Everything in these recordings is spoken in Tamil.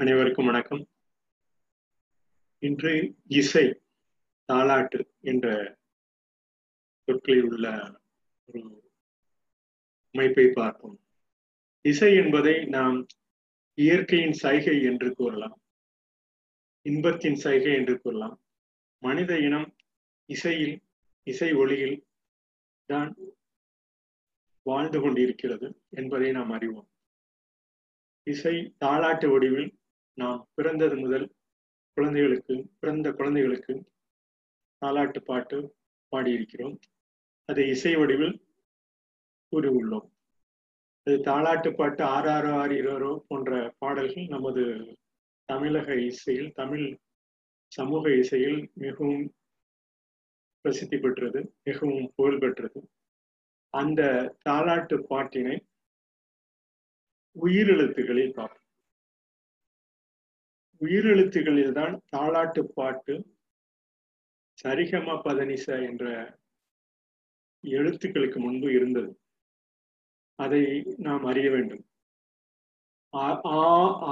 அனைவருக்கும் வணக்கம். இன்று இசை தாலாட்டு என்ற சொற்களில் உள்ள ஒரு அமைப்பை பார்ப்போம். இசை என்பதை நாம் இயற்கையின் சைகை என்று கூறலாம். இன்பத்தின் சைகை என்று கூறலாம். மனித இனம் இசையில் இசை ஒளியில் தான் வாழ்ந்து கொண்டிருக்கிறது என்பதை நாம் அறிவோம். இசை தாளாட்டு வடிவில் நாம் பிறந்தது முதல் குழந்தைகளுக்கு பிறந்த குழந்தைகளுக்கு தாலாட்டு பாட்டு பாடியிருக்கிறோம். அதை இசை வடிவில் கூறியுள்ளோம். அது தாலாட்டு பாட்டு ஆறாரோ ஆறிரோ போன்ற பாடல்கள் நமது தமிழக இசையில் தமிழ் சமூக இசையில் மிகவும் பிரசித்தி பெற்றது மிகவும் புகழ் பெற்றது. அந்த தாளாட்டு பாட்டினை உயிரெழுத்துகளில் பார்ப்போம். உயிரெழுத்துகளில் தான் தாலாட்டு பாட்டு சரிகம பதனிச என்ற எழுத்துக்களுக்கு முன்பு இருந்தது. அதை நாம் அறிய வேண்டும். ஆ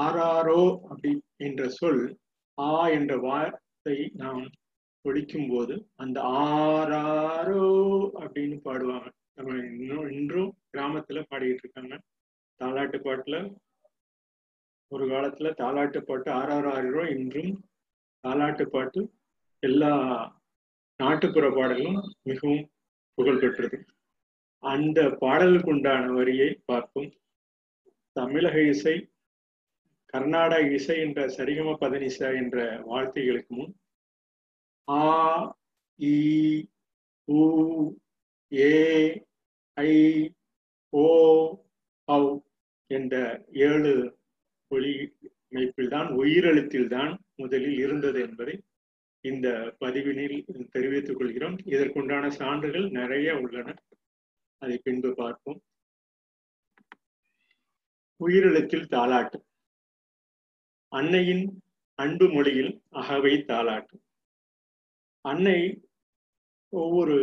ஆராரோ அப்படி என்ற சொல் ஆ என்ற வார்த்தை நாம் ஒழிக்கும் போது அந்த ஆராரோ அப்படின்னு பாடுவாங்க. நம்ம இன்னும் இன்றும் கிராமத்துல பாடிட்டு இருக்காங்க. தாலாட்டு பாட்டுல ஒரு காலத்துல தாலாட்டு பாட்டு ஆறாறு ஆறிரோ இன்றும் தாலாட்டு பாட்டு எல்லா நாட்டுப்புற பாடலும் மிகவும் புகழ் பெற்றது. அந்த பாடலுக்கு உண்டான வரியை பார்ப்போம். தமிழக இசை கர்நாடக இசை என்ற சரிகம பதனிச என்ற வார்த்தைகளுக்கு முன் ஆ இ உ ஏ ஐ ஓ ஔ என்ற ஏழு ஒளி அமைப்பில் தான் உயிரெழுத்தில் தான் முதலில் இருந்தது என்பதை இந்த பதிவினில் தெரிவித்துக் கொள்கிறோம். இதற்குண்டான சான்றுகள் நிறைய உள்ளன. அதை பின்பு பார்ப்போம். உயிரெழுத்தில் தாளாட்டு. அன்னையின் அன்பு மொழியில் அகவை தாளாட்டு. அன்னை ஒவ்வொரு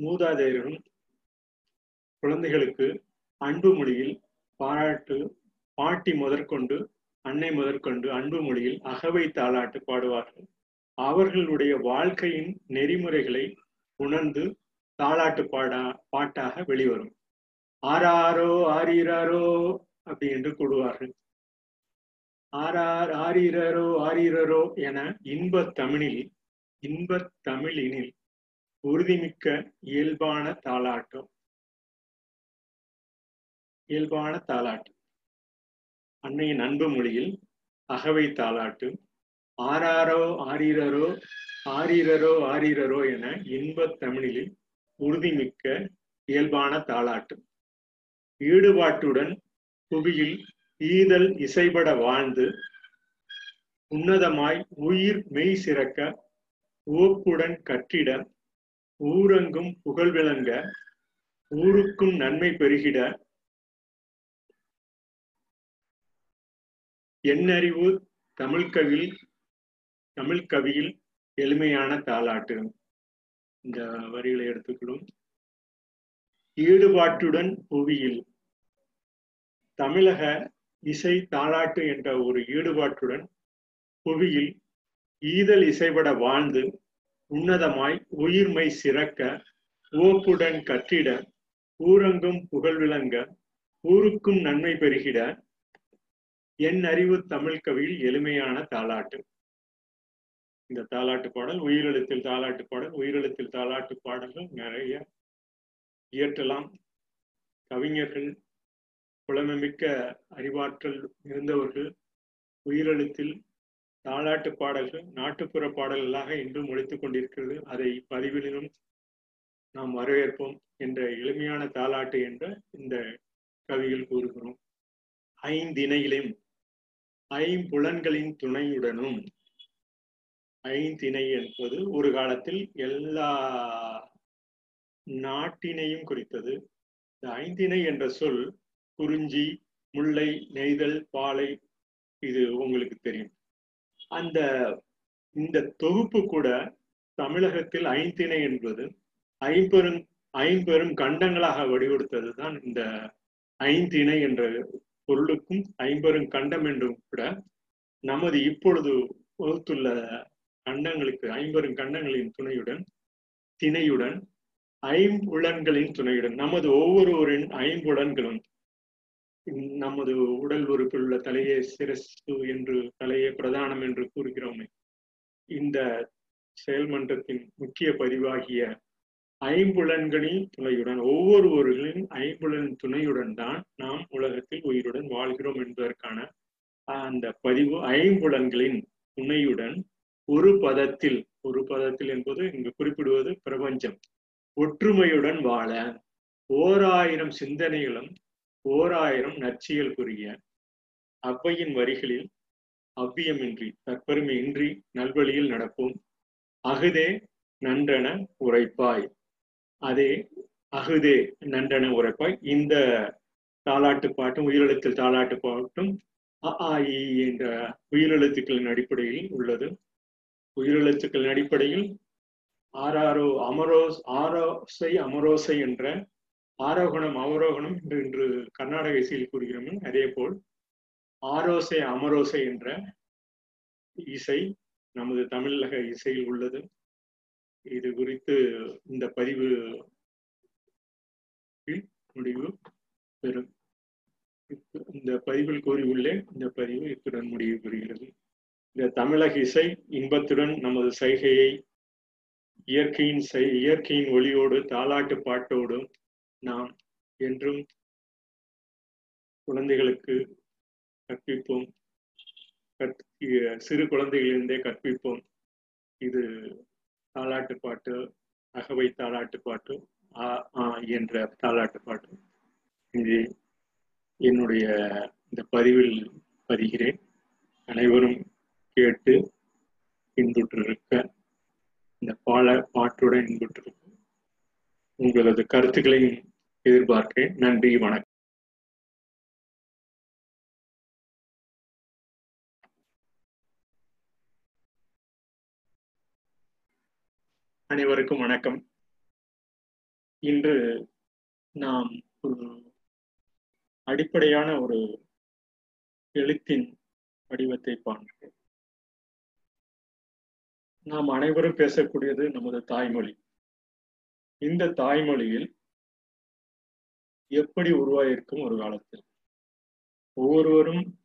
மூதாதையரும் குழந்தைகளுக்கு அன்பு மொழியில் பாராட்டு பாட்டி முதற்கொண்டு அன்னை முதற்கொண்டு அன்பு மொழியில் அகவை தாளாட்டு பாடுவார்கள். அவர்களுடைய வாழ்க்கையின் நெறிமுறைகளை உணர்ந்து தாளாட்டு பாடா பாட்டாக வெளிவரும். ஆறாரோ ஆறீராரோ அப்படி என்று கூடுவார்கள் ஆறார் ஆறீரரோ ஆறீரரோ என இன்பத் தமிழில் இன்பத் தமிழினில் உறுதிமிக்க இயல்பான தாளாட்டம். இயல்பான தாளாட்டம். அன்னையின் அன்பு மொழியில் அகவை தாளாட்டு. ஆறாரோ ஆரீரரோ ஆரீரரோ ஆரீரரோ என இன்பத் தமிழில் உறுதிமிக்க இயல்பான தாளாட்டு. ஈடுபாட்டுடன் புவியில் ஈதல் இசைபட வாழ்ந்து உன்னதமாய் உயிர் மெய் சிறக்க உவப்புடன் கட்டிட ஊரங்கும் புகழ் விளங்க ஊருக்கும் நன்மை பெருகிட எண்ணறிவு தமிழ் கவியில் தமிழ் கவியில் எளிமையான தாளாட்டு. இந்த வரிகளை எடுத்துக்கணும் ஈடுபாட்டுடன் புவியில். தமிழக இசை தாளாட்டு என்ற ஒரு ஈடுபாட்டுடன் புவியில் ஈதல் இசைபட வாழ்ந்து உன்னதமாய் உயிர்மை சிறக்க ஓப்புடன் கற்றிட ஊரங்கும் புகழ் விளங்க ஊருக்கும் நன்மை பெருகிட என் அறிவு தமிழ் கவியில் எளிமையான தாளாட்டு. இந்த தாலாட்டு பாடல் உயிரெழுத்தில் தாலாட்டு பாடல் உயிரெழுத்தில் தாலாட்டு பாடல்கள் நிறைய இயற்றலாம். கவிஞர்கள் புலமைமிக்க அறிவாற்றல் இருந்தவர்கள் உயிரெழுத்தில் தாலாட்டு பாடல்கள் நாட்டுப்புற பாடல்களாக இன்றும் ஒழித்துக் கொண்டிருக்கிறது. அதை பதிவிலும் நாம் வரவேற்போம் என்ற எளிமையான தாலாட்டு என்ற இந்த கவியில் கூறுகிறோம். ஐந்தினையிலும் ஐம்புலன்களின் துணையுடனும் ஐந்திணை என்பது ஒரு காலத்தில் எல்லா நாட்டினையும் குறித்தது. இந்த ஐந்திணை என்ற சொல் குறிஞ்சி முல்லை நெய்தல் பாலை இது உங்களுக்கு தெரியும். அந்த இந்த தொகுப்பு கூட தமிழகத்தில் ஐந்திணை என்பது ஐம்பெரும் ஐம்பெரும் கண்டங்களாக வடிவெடுத்தது தான் இந்த ஐந்திணை என்ற பொருளுக்கும் ஐம்பெரும் கண்டம் என்றும் கூட நமது இப்பொழுது வகுத்துள்ள கண்டங்களுக்கு ஐம்பெரும் கண்டங்களின் துணையுடன் திணையுடன் ஐம்புலன்களின் துணையுடன் நமது ஒவ்வொருவரின் ஐம்புலன்களும் நமது உடல் உறுப்பில் உள்ள தலையே சிரசு என்று தலையே பிரதானம் என்று கூறுகிறோமே. இந்த செயல்மன்றத்தின் முக்கிய பதிவாகிய ஐம்புலன்களின் துணையுடன் ஒவ்வொருவர்களின் ஐம்புலன் துணையுடன் தான் நாம் உலகத்தில் உயிருடன் வாழ்கிறோம் என்பதற்கான அந்த பதிவு ஐம்புலன்களின் துணையுடன் ஒரு பதத்தில் ஒரு பதத்தில் என்பது இங்கு குறிப்பிடுவது பிரபஞ்சம். ஒற்றுமையுடன் வாழ ஓராயிரம் சிந்தனைகளும் ஓராயிரம் ஆயிரம் நற்சியல் புரிய அவ்வையின் வரிகளில் அவ்வியமின்றி தற்பெருமையின்றி நல்வழியில் நடப்போம். அகுதே நன்றென உரைப்பாய். அதே அகுதே நன்றன உரைப்பாய் இந்த தாலாட்டு பாட்டும் உயிரெழுத்தில் தாலாட்டு பாட்டும் அ ஆ இ என்ற உயிரெழுத்துக்களின் அடிப்படையில் உள்ளது. உயிரெழுத்துக்களின் அடிப்படையில் ஆறாரோ அமரோஸ் ஆரோசை அமரோசை என்ற ஆரோகணம் அவரோகணம் என்று இன்று கர்நாடக இசையில் கூறுகிறோம். அதே போல் ஆரோசை அமரோசை என்ற இசை நமது தமிழக இசையில் உள்ளது. இது குறித்து இந்த பதிவு முடிவு பெறும். இந்த பதிவில் கூறியுள்ளேன் இந்த பதிவு இத்துடன் முடிவு பெறுகிறது இந்த தமிழக இசை இன்பத்துடன் நமது சைகையை இயற்கையின் இயற்கையின் ஒளியோடு தாலாட்டு பாட்டோடு நாம் என்றும் குழந்தைகளுக்கு கற்பிப்போம். சிறு குழந்தைகளிலிருந்தே கற்பிப்போம். இது தாலாட்டு பாட்டு அகவை தாலாட்டு பாட்டு ஆ ஆ என்ற தாலாட்டு பாட்டு. இது என்னுடைய இந்த பதிவில் பதிகிறேன். அனைவரும் கேட்டு இன்புற்றிருக்க இந்த பால பாட்டுடன் இன்புற்றிருக்க உங்களது கருத்துக்களையும் எதிர்பார்க்கிறேன். நன்றி வணக்கம். அனைவருக்கும் வணக்கம். இன்று நாம் ஒரு அடிப்படையான ஒரு எழுத்தின் வடிவத்தை பார்க்கிறோம். நாம் அனைவரும் பேசக்கூடியது நமது தாய்மொழி. இந்த தாய்மொழியில் எப்படி உருவாயிருக்கும் ஒரு காலத்தில்? ஒவ்வொருவரும்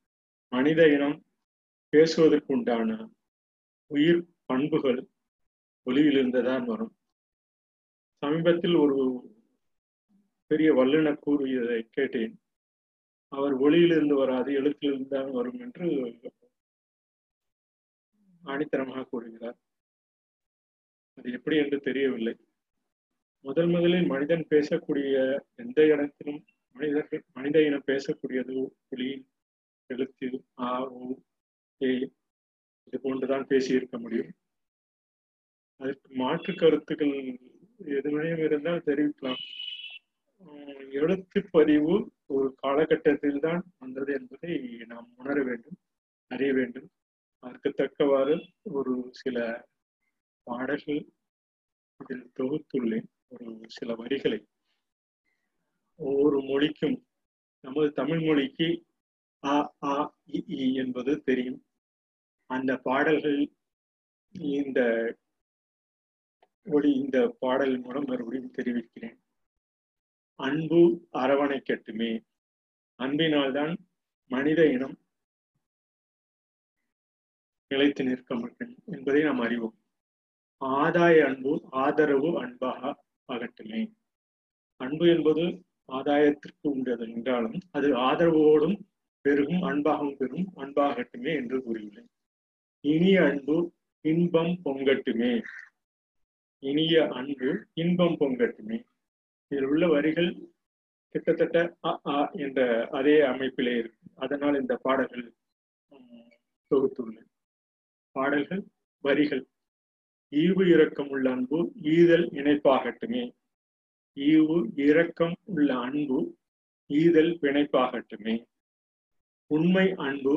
மனித இனம் பேசுவதற்குண்டான உயிர் பண்புகள் ஒளியிலிருந்துதான் வரும். சமீபத்தில் ஒரு பெரிய வல்லுநர் கூறியதை கேட்டேன். அவர் ஒளியிலிருந்து வராது எழுத்திலிருந்து தான் வரும் என்று ஆணித்தரமாக கூறுகிறார். அது எப்படி என்று தெரியவில்லை. முதல் முதலில் மனிதன் பேசக்கூடிய எந்த இடத்திலும் மனிதர்கள் மனித இனம் பேசக்கூடியது ஒளி எழுத்து ஆ ஓ ஏ இது போன்றுதான் பேசியிருக்க முடியும். அதற்கு மாற்று கருத்துக்கள் எதுவும் இருந்தால் தெரிவிக்கலாம். எழுத்து பதிவு ஒரு காலகட்டத்தில் தான் வந்தது என்பதை நாம் உணர வேண்டும் அறிய வேண்டும். அதற்கு தக்கவாறு ஒரு சில பாடல்கள் இதில் தொகுத்துள்ளேன். ஒரு சில வரிகளை. ஒவ்வொரு மொழிக்கும் நமது தமிழ் மொழிக்கு அ ஆ இ என்பது தெரியும். அந்த பாடல்கள் இந்த ஒளி இந்த பாடல் மூலம் மறுபடியும் தெரிவிக்கிறேன். அன்பு அரவணைக்கட்டுமே. அன்பினால்தான் மனித இனம் நிலைத்து நிற்க முடியும் என்பதை நாம் அறிவோம். ஆதாய அன்பு ஆதரவு அன்பாக ஆகட்டுமே. அன்பு என்பது ஆதாயத்திற்கு உண்டது என்றாலும் அது ஆதரவோடும் பெருகும் அன்பாகவும் பெரும் அன்பாகட்டுமே என்று கூறியுள்ளேன். இனிய அன்பு இன்பம் பொங்கட்டுமே. இனிய அன்பு இன்பம் பொங்கட்டுமே. இதில் உள்ள வரிகள் கிட்டத்தட்ட அ ஆ என்ற அதே அமைப்பிலே இருக்கு அதனால் இந்த பாடல்கள் தொகுத்துள்ளேன் பாடல்கள் வரிகள். ஈவு இரக்கம் உள்ள அன்பு ஈதல் இணைப்பாகட்டுமே. ஈவு இரக்கம் உள்ள அன்பு ஈதல் பிணைப்பாகட்டுமே. உண்மை அன்பு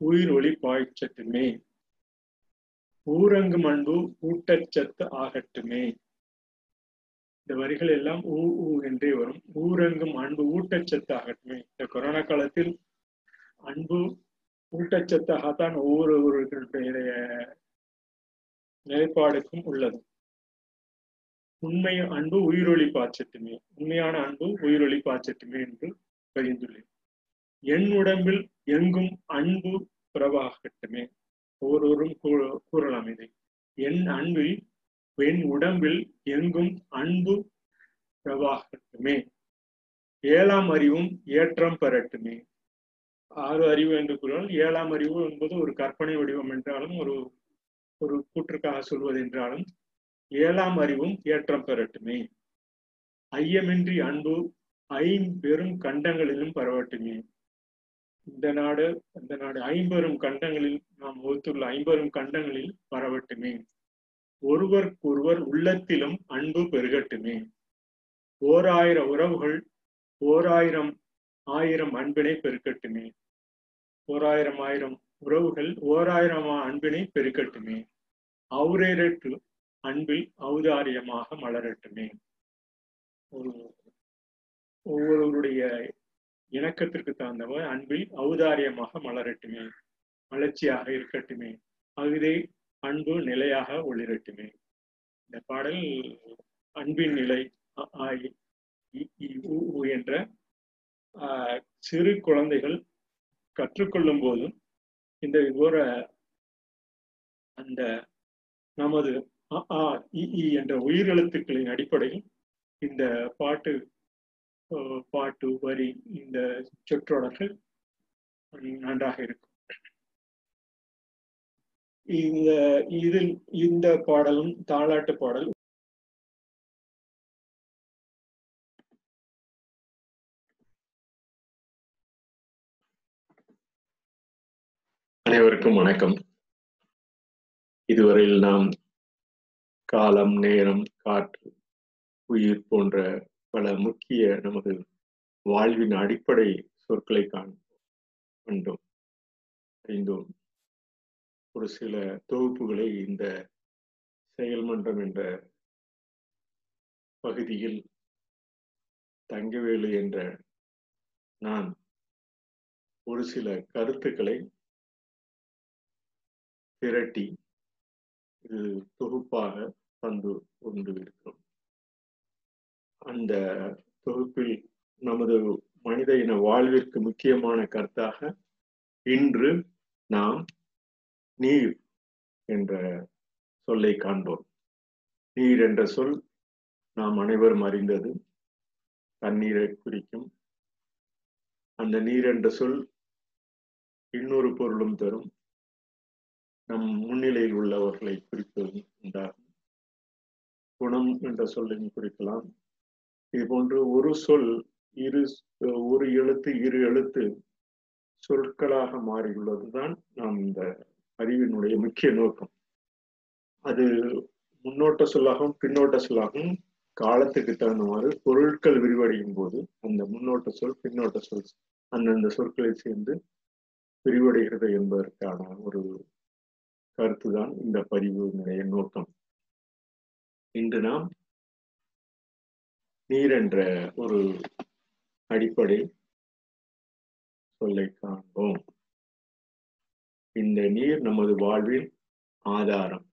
உயிர் ஒளி பாய்ச்சட்டுமே. ஊரங்கும் அன்பு ஊட்டச்சத்து ஆகட்டுமே. இந்த வரிகள் எல்லாம் ஊ ஊ என்றே வரும். ஊரங்கும் அன்பு ஊட்டச்சத்து ஆகட்டுமே. இந்த கொரோனா காலத்தில் அன்பு ஊட்டச்சத்தாகத்தான் ஒவ்வொருவர்களுடைய நிலைப்பாடுக்கும் உள்ளது. உண்மை அன்பு உயிரொளி பாய்ச்சட்டுமே. உண்மையான அன்பு உயிரொளி பாய்ச்சட்டுமே என்று பகிர்ந்துள்ளேன் என் உடம்பில் எங்கும் அன்பு பிரவாகட்டுமே ஒவ்வொருவரும் கூறலாம் இதை என் அன்பில் என் உடம்பில் எங்கும் அன்பு பிரவாகட்டுமே. ஏழாம் அறிவும் ஏற்றம் பெறட்டுமே. ஆறு அறிவு என்று கூறினால் ஏழாம் அறிவு என்பது ஒரு கற்பனை வடிவம் என்றாலும் ஒரு ஒரு கூற்றுக்காக சொல்வது என்றாலும் ஏழாம் அறிவும் ஏற்றம் பெறட்டுமே. ஐயமின்றி அன்பு ஐம்பெரும் கண்டங்களிலும் பரவட்டுமே. இந்த நாடு இந்த நாடு ஐம்பெரும் கண்டங்களில் நாம் வகுத்துள்ள ஐம்பெரும் கண்டங்களில் பரவட்டுமே. ஒருவருக்கொருவர் உள்ளத்திலும் அன்பு பெருகட்டுமே. ஓர் ஆயிரம் உறவுகள் ஓர் ஆயிரம் ஆயிரம் அன்பினை பெருக்கட்டுமே. ஓர் ஆயிரம் ஆயிரம் உறவுகள் ஓர் அன்பினை பெருக்கட்டுமே. அவுரேரற்று அன்பில் ஔதாரியமாக மலரட்டுமே. ஒரு ஒவ்வொருவருடைய இணக்கத்திற்கு தகுந்தவர் அன்பில் ஔதாரியமாக மலரட்டுமே. மலர்ச்சியாக இருக்கட்டுமே. அகுதே அன்பு நிலையாக ஒளிரட்டுமே. இந்த பாடல் அன்பின் நிலை என்ற சிறு குழந்தைகள் கற்றுக்கொள்ளும் போதும் இந்த விவர அந்த நமது அ இ என்ற உயிரெழுத்துக்களின் அடிப்படையில் இந்த பாட்டு பாட்டு வரி இந்த சொற்றொடர்கள் நன்றாக இருக்கும். இந்த இதில் இந்த பாடலும் தாளாட்டு பாடல் அனைவருக்கும் வணக்கம். இதுவரையில் நாம் காலம் நேரம் காற்று உயிர் போன்ற பல முக்கிய நமது வாழ்வின் அடிப்படை சொற்களை கண்டோம். அறிந்தோம். ஒரு சில தொகுப்புகளை இந்த செயல்மன்றம் என்ற பகுதியில் தங்கவேலு என்ற நான் ஒரு சில கருத்துக்களை திரட்டி இது தொகுப்பாக தந்து கொண்டு இருக்கிறோம். அந்த தொகுப்பில் நமது மனித இன வாழ்விற்கு முக்கியமான கருத்தாக இன்று நாம் நீர் என்ற சொல்லை காண்போம். நீர் என்ற சொல் நாம் அனைவரும் அறிந்தது. தண்ணீரை குறிக்கும். அந்த நீர் என்ற சொல் இன்னொரு பொருளும் தரும். நம் முன்னிலையில் உள்ளவர்களை குறிப்பதும் உண்டாகும். குணம் என்ற சொல்லையும் குறிக்கலாம். இது போன்று ஒரு சொல் இரு ஒரு எழுத்து இரு எழுத்து சொற்களாக மாறியுள்ளதுதான் நாம் இந்த அறிவினுடைய முக்கிய நோக்கம். அது முன்னோட்ட சொல்லாகவும் பின்னோட்ட சொல்லாகவும் காலத்துக்கு தகுந்தவாறு பொருட்கள் விரிவடையும் போது அந்த முன்னோட்ட சொல் பின்னோட்ட சொல் அந்தந்த சொற்களை சேர்ந்து விரிவடைகிறது என்பதற்கான ஒரு கருத்துதான் இந்த பதிவினுடைய நோக்கம். இன்று நாம் நீர் என்ற ஒரு அடிப்படை சொல்லை காண்போம். இந்த நீர் நமது வாழ்வின் ஆதாரம்.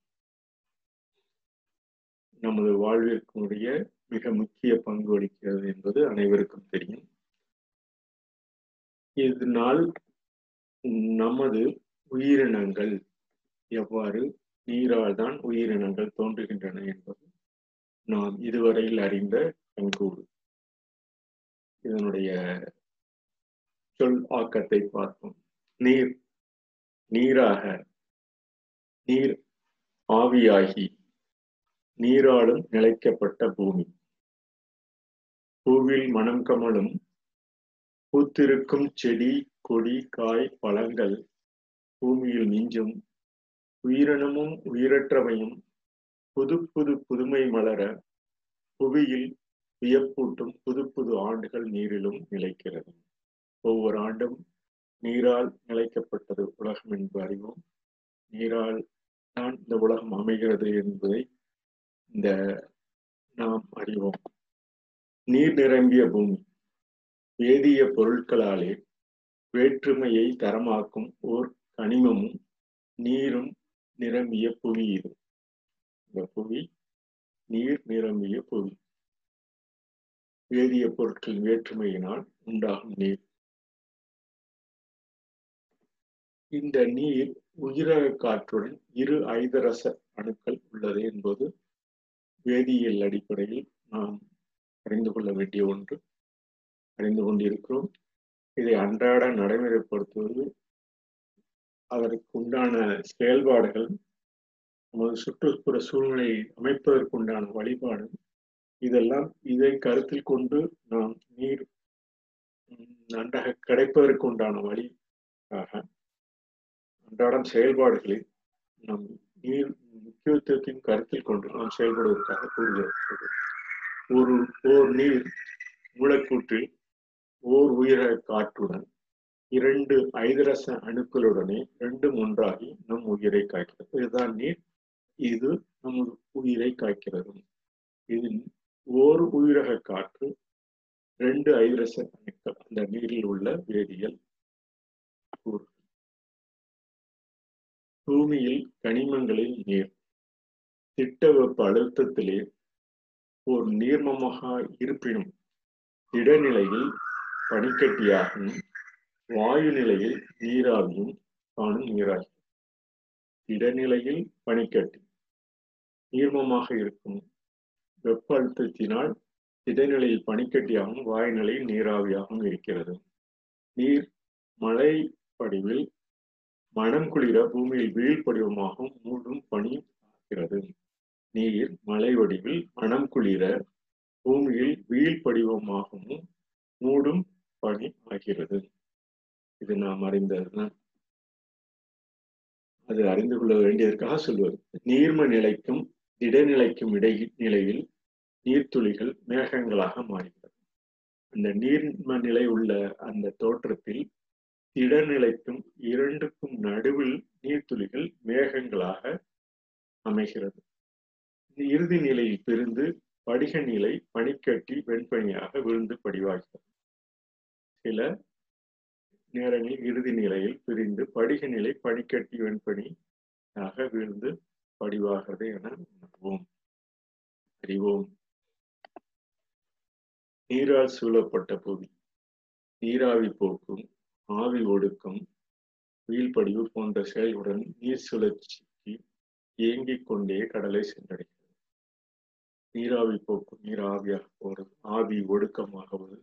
நமது வாழ்விற்குரிய மிக முக்கிய பங்கு வகிக்கிறது என்பது அனைவருக்கும் தெரியும். இதனால் நமது உயிரினங்கள் எவ்வாறு நீரால் தான் உயிரினங்கள் தோன்றுகின்றன என்பது நாம் இதுவரையில் அறிந்த கண்கூடு. இதனுடைய சொல் ஆக்கத்தை பார்ப்போம் நீர் நீராக நீர் ஆவியாகி நீராலும் நிலைக்கப்பட்ட பூமி. பூவில் மனம் கமலும் பூத்திருக்கும் செடி கொடி காய் பழங்கள் பூமியில் மிஞ்சும் உயிரினமும் உயிரற்றவையும் புது புது புதுமை மலர புவியில் வியப்பூட்டும் புது புது ஆண்டுகள் நீரிலும் நிலைக்கிறது. ஒவ்வொரு ஆண்டும் நீரால் நிலைக்கப்பட்டது உலகம் என்று அறிவோம். நீரால் தான் இந்த உலகம் அமைகிறது என்பதை இந்த நாம் அறிவோம். நீர் நிரம்பிய பூமி வேதிய பொருட்களாலே வேற்றுமையை தரமாக்கும் ஓர் கனிமமும் நீரும் நிரம்பிய புவி இது. இந்த புவி நீர் நிரம்பிய புவி. வேதிய பொருட்களின் வேற்றுமையினால் உண்டாகும் நீர். இந்த நீர் உயிரக காற்றுடன் இரு ஐதரச அணுக்கள் உள்ளது என்பது வேதியியல் அடிப்படையில் நாம் அறிந்து கொள்ள வேண்டிய ஒன்று. அறிந்து கொண்டிருக்கிறோம். இதை அன்றாட நடைமுறைப்படுத்துவது. அதற்கு உண்டான செயல்பாடுகள் நமது சுற்றுப்புற சூழ்நிலையை அமைப்பதற்குண்டான வழிபாடு. இதெல்லாம் இதை கருத்தில் கொண்டு நாம் நீர் நன்றாக கிடைப்பதற்குண்டான வழியாக அன்றாடம் செயல்பாடுகளில் நம் நீர் முக்கியத்துவத்தின் கருத்தில் கொண்டு நாம் செயல்படுவதற்காக கூறுகிறது ஒரு ஓர் நீர் மூளைக்கூற்றில் ஓர் உயிர காற்றுடன் இரண்டு ஐதரச அணுக்களுடனே ரெண்டும் ஒன்றாகி நம் உயிரை காய்க்கிறது இதுதான் நீர் இது நமது உயிரை காய்க்கிறது இதில் ஓர் உயிரக காற்று ரெண்டு ஐதரசன் அணுக்கள் அந்த நீரில் உள்ள வேதியியல் கூறுகள் பூமியில் கனிமங்களில் நீர். திட்ட வெப்ப அழுத்தத்திலே ஒரு நீர்மமாக இருப்பினும் திடநிலையில் பனிக்கட்டியாகவும் வாயு நிலையில் நீராவியும் காணும் நீராகி திடநிலையில் பனிக்கட்டி. நீர்மமாக இருக்கும். வெப்ப அழுத்தத்தினால் திடநிலையில் பனிக்கட்டியாகவும் வாயுநிலையில் நீராவியாகவும் இருக்கிறது. நீர் மழை படிவில் மனம் குளிர பூமியில் வீழ் படிவமாகவும் மூடும் பனி ஆகிறது நீர் மலை வடிவில் மனம் குளிர பூமியில் வீழ் படிவமாகவும் மூடும் பனி ஆகிறது. இது நாம் அறிந்ததுதான் அது அறிந்து கொள்ள வேண்டியதற்காக சொல்வது. நீர்ம நிலைக்கும் திடநிலைக்கும் இடை நிலையில் நீர்த்துளிகள் மேகங்களாக மாறுகிறது. அந்த நீர்ம நிலை உள்ள அந்த தோற்றத்தில் திடநிலைக்கும் இரண்டுக்கும் நடுவில் நீர்த்துளிகள் மேகங்களாக அமைகிறது. இறுதி நிலையில் பிரிந்து படிக நிலை பனிக்கட்டி வெண்பனியாக விழுந்து படிவாகிறது. சில நேரங்களில் இறுதி நிலையில் பிரிந்து படிக நிலை பனிக்கட்டி வெண்பனியாக விழுந்து படிவாகிறது என உணர்வோம் அறிவோம். நீரால் சூழப்பட்ட புவி. நீராவி போக்கும் ஆவி ஒடுக்கம் வீழ்படிவு போன்ற செயலுடன் நீர் சுழற்சிக்கு இயங்கிக் கொண்டே கடலை சென்றடைகிறது. நீராவி போக்கும் நீர் ஆவியாக போறது ஆவி ஒடுக்கமாகுவது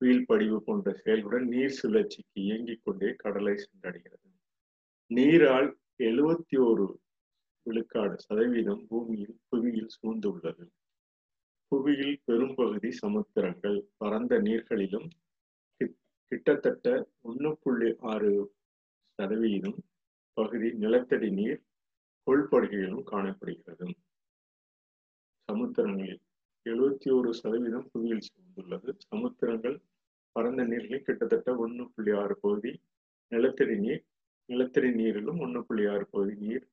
வீழ்படிவு போன்ற செயலுடன் நீர் சுழற்சிக்கு இயங்கிக் கொண்டே கடலை சென்றடைகிறது. நீரால் எழுபத்தி ஓரு விழுக்காடு சதவீதம் பூமியில் புவியில் சூழ்ந்துள்ளது. புவியில் பெரும்பகுதி சமுத்திரங்கள் பரந்த நீர்களிலும் கிட்டத்தட்ட ஒன்று புள்ளி ஆறு சதவீதம் பகுதி நிலத்தடி நீர் கொள்படுகையிலும் காணப்படுகிறது. சமுத்திரங்களில் எழுபத்தி ஒரு சதவீதம் புவியில் சூழ்ந்துள்ளது. சமுத்திரங்கள் பரந்த நீர்களில் கிட்டத்தட்ட ஒன்று புள்ளி ஆறு பகுதி நிலத்தடி நீர் நிலத்தடி நீரிலும் ஒன்று புள்ளி ஆறு பகுதி நீர்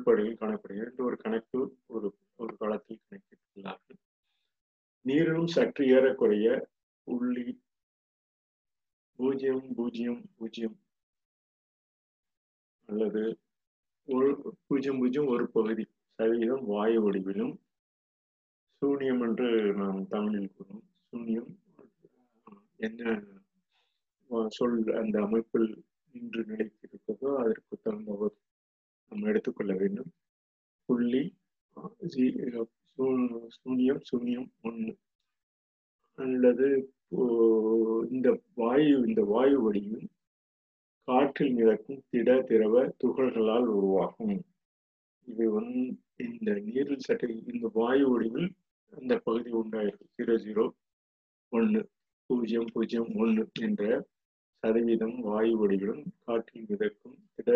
கொள்படுகையில் காணப்படுகிறது ஒரு கணக்கு ஒரு ஒரு காலத்தில் கணக்கிட்டுள்ளார்கள். நீரிலும் சற்று ஏறக்குறைய புள்ளி பூஜ்ஜியம் பூஜ்ஜியம் பூஜ்ஜியம் அல்லது ஒரு பூஜ்ஜியம் பூஜ்ஜியம் ஒரு பகுதி சதவீதம் வாயு வடிவிலும் சூன்யம் என்று நாம் தமிழில் கூறும் சூன்யம் என்ன சொல் அந்த அமைப்பில் இன்று நிலைத்திருக்கிறதோ அதற்கு தகுந்தவர் நாம் எடுத்துக்கொள்ள வேண்டும். புள்ளி சூன்யம் சூன்யம் ஒன்று அல்லது இந்த வாயு இந்த வாயு வடிவில் காற்றில் மிதக்கும் திட திரவ துகள்களால் உருவாகும். இது வந்து இந்த நீரில் சட்டை இந்த வாயு வடிவில் அந்த பகுதி உண்டாயிருக்கும் ஜீரோ ஜீரோ ஒன்று பூஜ்ஜியம் பூஜ்ஜியம் ஒன்று என்ற சதவீதம் வாயு வடிவிலும் காற்றில் மிதக்கும் திட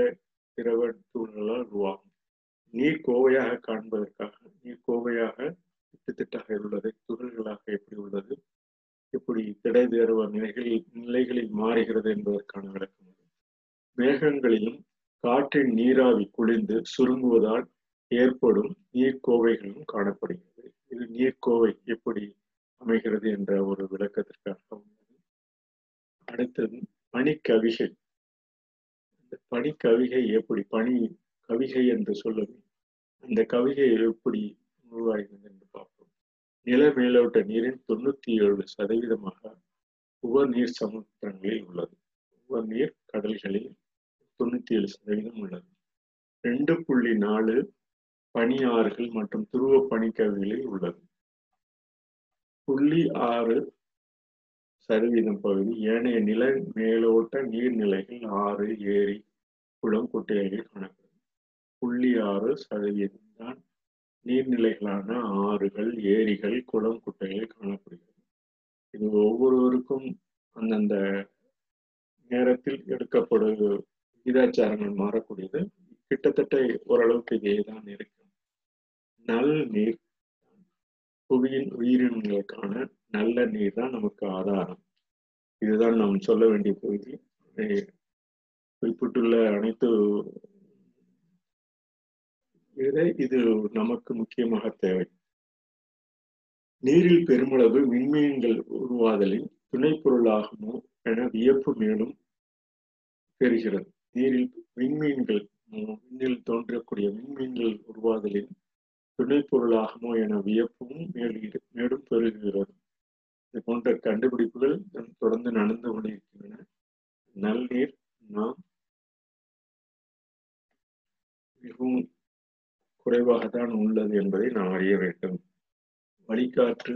திரவ தூண்களால் உருவாகும். நீர் கோவையாக காண்பதற்காக நீர் கோவையாக திட்டத்திட்டாக உள்ளது துகள்களாக எப்படி உள்ளது? எப்படி திட திரவ நிலைகளில் நிலைகளில் மாறுகிறது என்பதற்கான விளக்கம். மேகங்களிலும் காற்றின் நீராவி குளிர்ந்து சுருங்குவதால் ஏற்படும் நீர்க்கோவைகளும் காணப்படுகிறது. இது நீர்க்கோவை எப்படி அமைகிறது என்ற ஒரு விளக்கத்திற்காக உள்ளது. அடுத்தது மணிக்கவிகள் இந்த கவிகை எப்படி பனி கவிகை என்று சொல்லவே அந்த கவிகை எப்படி உருவாகிறது என்று பார்ப்போம். நில மேலோட்ட நீரின் தொண்ணூத்தி ஏழு சதவீதமாக உவர்நீர் சமுத்திரங்களில் உள்ளது. உவர்நீர் கடல்களில் தொண்ணூத்தி ஏழு சதவீதம் உள்ளது. ரெண்டு புள்ளி நாலு பனியாறுகள் மற்றும் துருவ பனிக்கவிகளில் உள்ளது. புள்ளி ஆறு சதவீதம் பகுதி. ஏனைய நில மேலோட்ட நீர்நிலைகள் ஆறு ஏரி குளம் குட்டைகளில் காணப்படும் புள்ளி ஆறு சதவீதம் தான் நீர்நிலைகளான ஆறுகள் ஏரிகள் குளம் குட்டைகளில் காணப்படுகிறது. இது ஒவ்வொருவருக்கும் அந்தந்த நேரத்தில் எடுக்கப்படும் விகிதாச்சாரங்கள் மாறக்கூடியது. கிட்டத்தட்ட ஓரளவுக்கு இதே தான் இருக்கும் நல் நீர் புவியின் உயிரினங்களுக்கான நல்ல நீர் தான் நமக்கு ஆதாரம். இதுதான் நாம் சொல்ல வேண்டிய பகுதி. குறிப்பிட்டுள்ள அனைத்து விட இது நமக்கு முக்கியமாக தேவை. நீரில் பெருமளவு விண்மீன்கள் உருவாதலின் துணைப்பொருளாகுமோ என வியப்பு மேலும் பெறுகிறது. நீரில் விண்மீன்கள் விண்ணில் தோன்றக்கூடிய விண்மீன்கள் உருவாதலின் துணைப்பொருளாகுமோ என வியப்பும் மேலும் மேலும் பெருகுகிறது இது போன்ற கண்டுபிடிப்புகள் தொடர்ந்து நடந்து கொண்டிருக்கின்றன. நல்நீர் நாம் மிகவும் குறைவாகத்தான் உள்ளது என்பதை நாம் அறிய வேண்டும். வழிகாற்று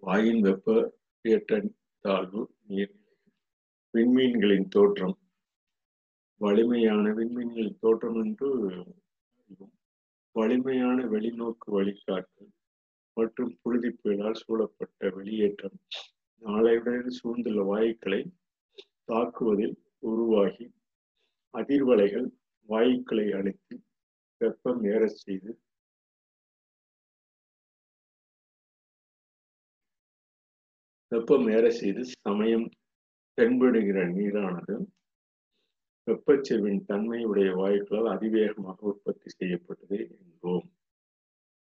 வாயின் வெப்ப ஏற்ற தாழ்வு நீர் விண்மீன்களின் தோற்றம். வலிமையான விண்மீன்களின் தோற்றம் என்று வலிமையான வெளிநோக்கு வழிகாட்டு. மற்றும் புழுதிப்புயலால் சூழப்பட்ட வெளியேற்றம். நாளையுடன் சூழ்ந்துள்ள வாயுக்களை தாக்குவதில் உருவாகி அதிர்வலைகள் வாயுக்களை அழுத்தி வெப்பம் ஏற செய்து வெப்பம் ஏற செய்து சமயம் தென்படுகிற நீரானது வெப்பச்செவின் தன்மையுடைய வாயுக்களால் அதிவேகமாக உற்பத்தி செய்யப்பட்டது என்போம்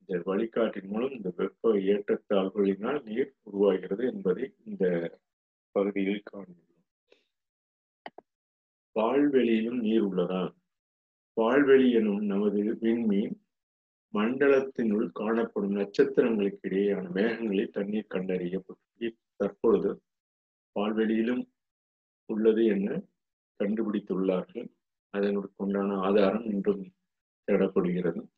இந்த வழிகாட்டின் மூலம் இந்த வெப்ப ஏற்றத்தாழ்வுகளினால் நீர் உருவாகிறது என்பதை இந்த பகுதியில் காண்கிறோம். பால்வெளியிலும் நீர் உள்ளதா? பால்வெளி எனும் நமது விண்மீன் மண்டலத்தினுள் காணப்படும் நட்சத்திரங்களுக்கு இடையேயான மேகங்களில் தண்ணீர் கண்டறியப்பட்டு தற்பொழுது பால்வெளியிலும் உள்ளது என கண்டுபிடித்துள்ளார்கள். அதனுக்கு உண்டான ஆதாரம் இன்றும் தேடப்படுகிறது.